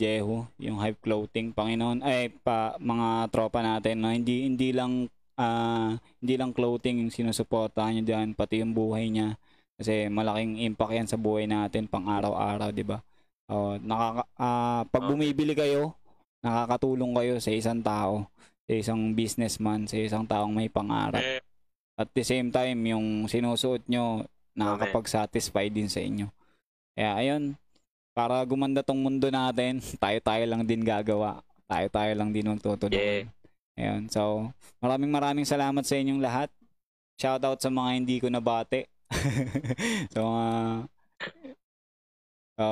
Jehu, yung Hype Clothing, Panginoon ay pa mga tropa natin no hindi hindi lang ah, hindi lang clothing yung sinusuportahan niya diyan pati yung buhay niya kasi malaking impact yan sa buhay natin pang araw-araw, 'di ba? Oh, nakaka ah, pag bumibili kayo, nakakatulong kayo sa isang tao, sa isang businessman, sa isang taong may pangarap. Mm. At the same time, yung sinusuot nyo, nakakapag-satisfy din sa inyo. Kaya ayun, para gumanda tong mundo natin, (laughs) tayo-tayo lang din gagawa. Tayo-tayo lang din magtutulungan. Yeah. Ayun, so maraming maraming salamat sa inyong lahat. Shoutout sa mga hindi ko nabate. (laughs) so, uh, so,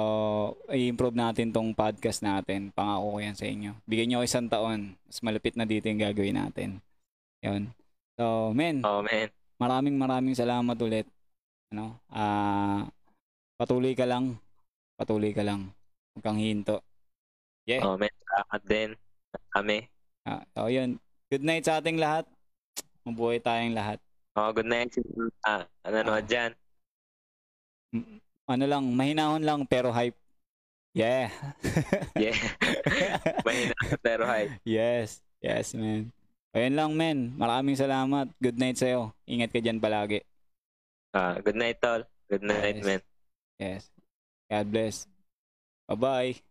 i-improve natin tong podcast natin. Pangako ko yan sa inyo. Bigyan nyo isang taon. Mas malapit na dito yung gagawin natin. Yun. So, men, Oo, men. maraming maraming salamat ulit. Ano? Ah, patuloy ka lang. Patuloy ka lang. Huwag kang hinto. Yeah. Oo, men. Salamat din. Kami. Ah, so, yun. Good night sa ating lahat. Mabuhay tayong lahat. Oh, good night. Ah, nanonood Ah. dyan. Ano lang, mahinahon lang pero hype. Yeah. (laughs) Yeah. (laughs) Mahina pero hi. yes. Yes, man. Ayun lang, men. Maraming salamat. Good night sa'yo. Ingat ka dyan palagi. Ah, good night, tol. Good night, Yes. men. Yes. God bless. Bye-bye.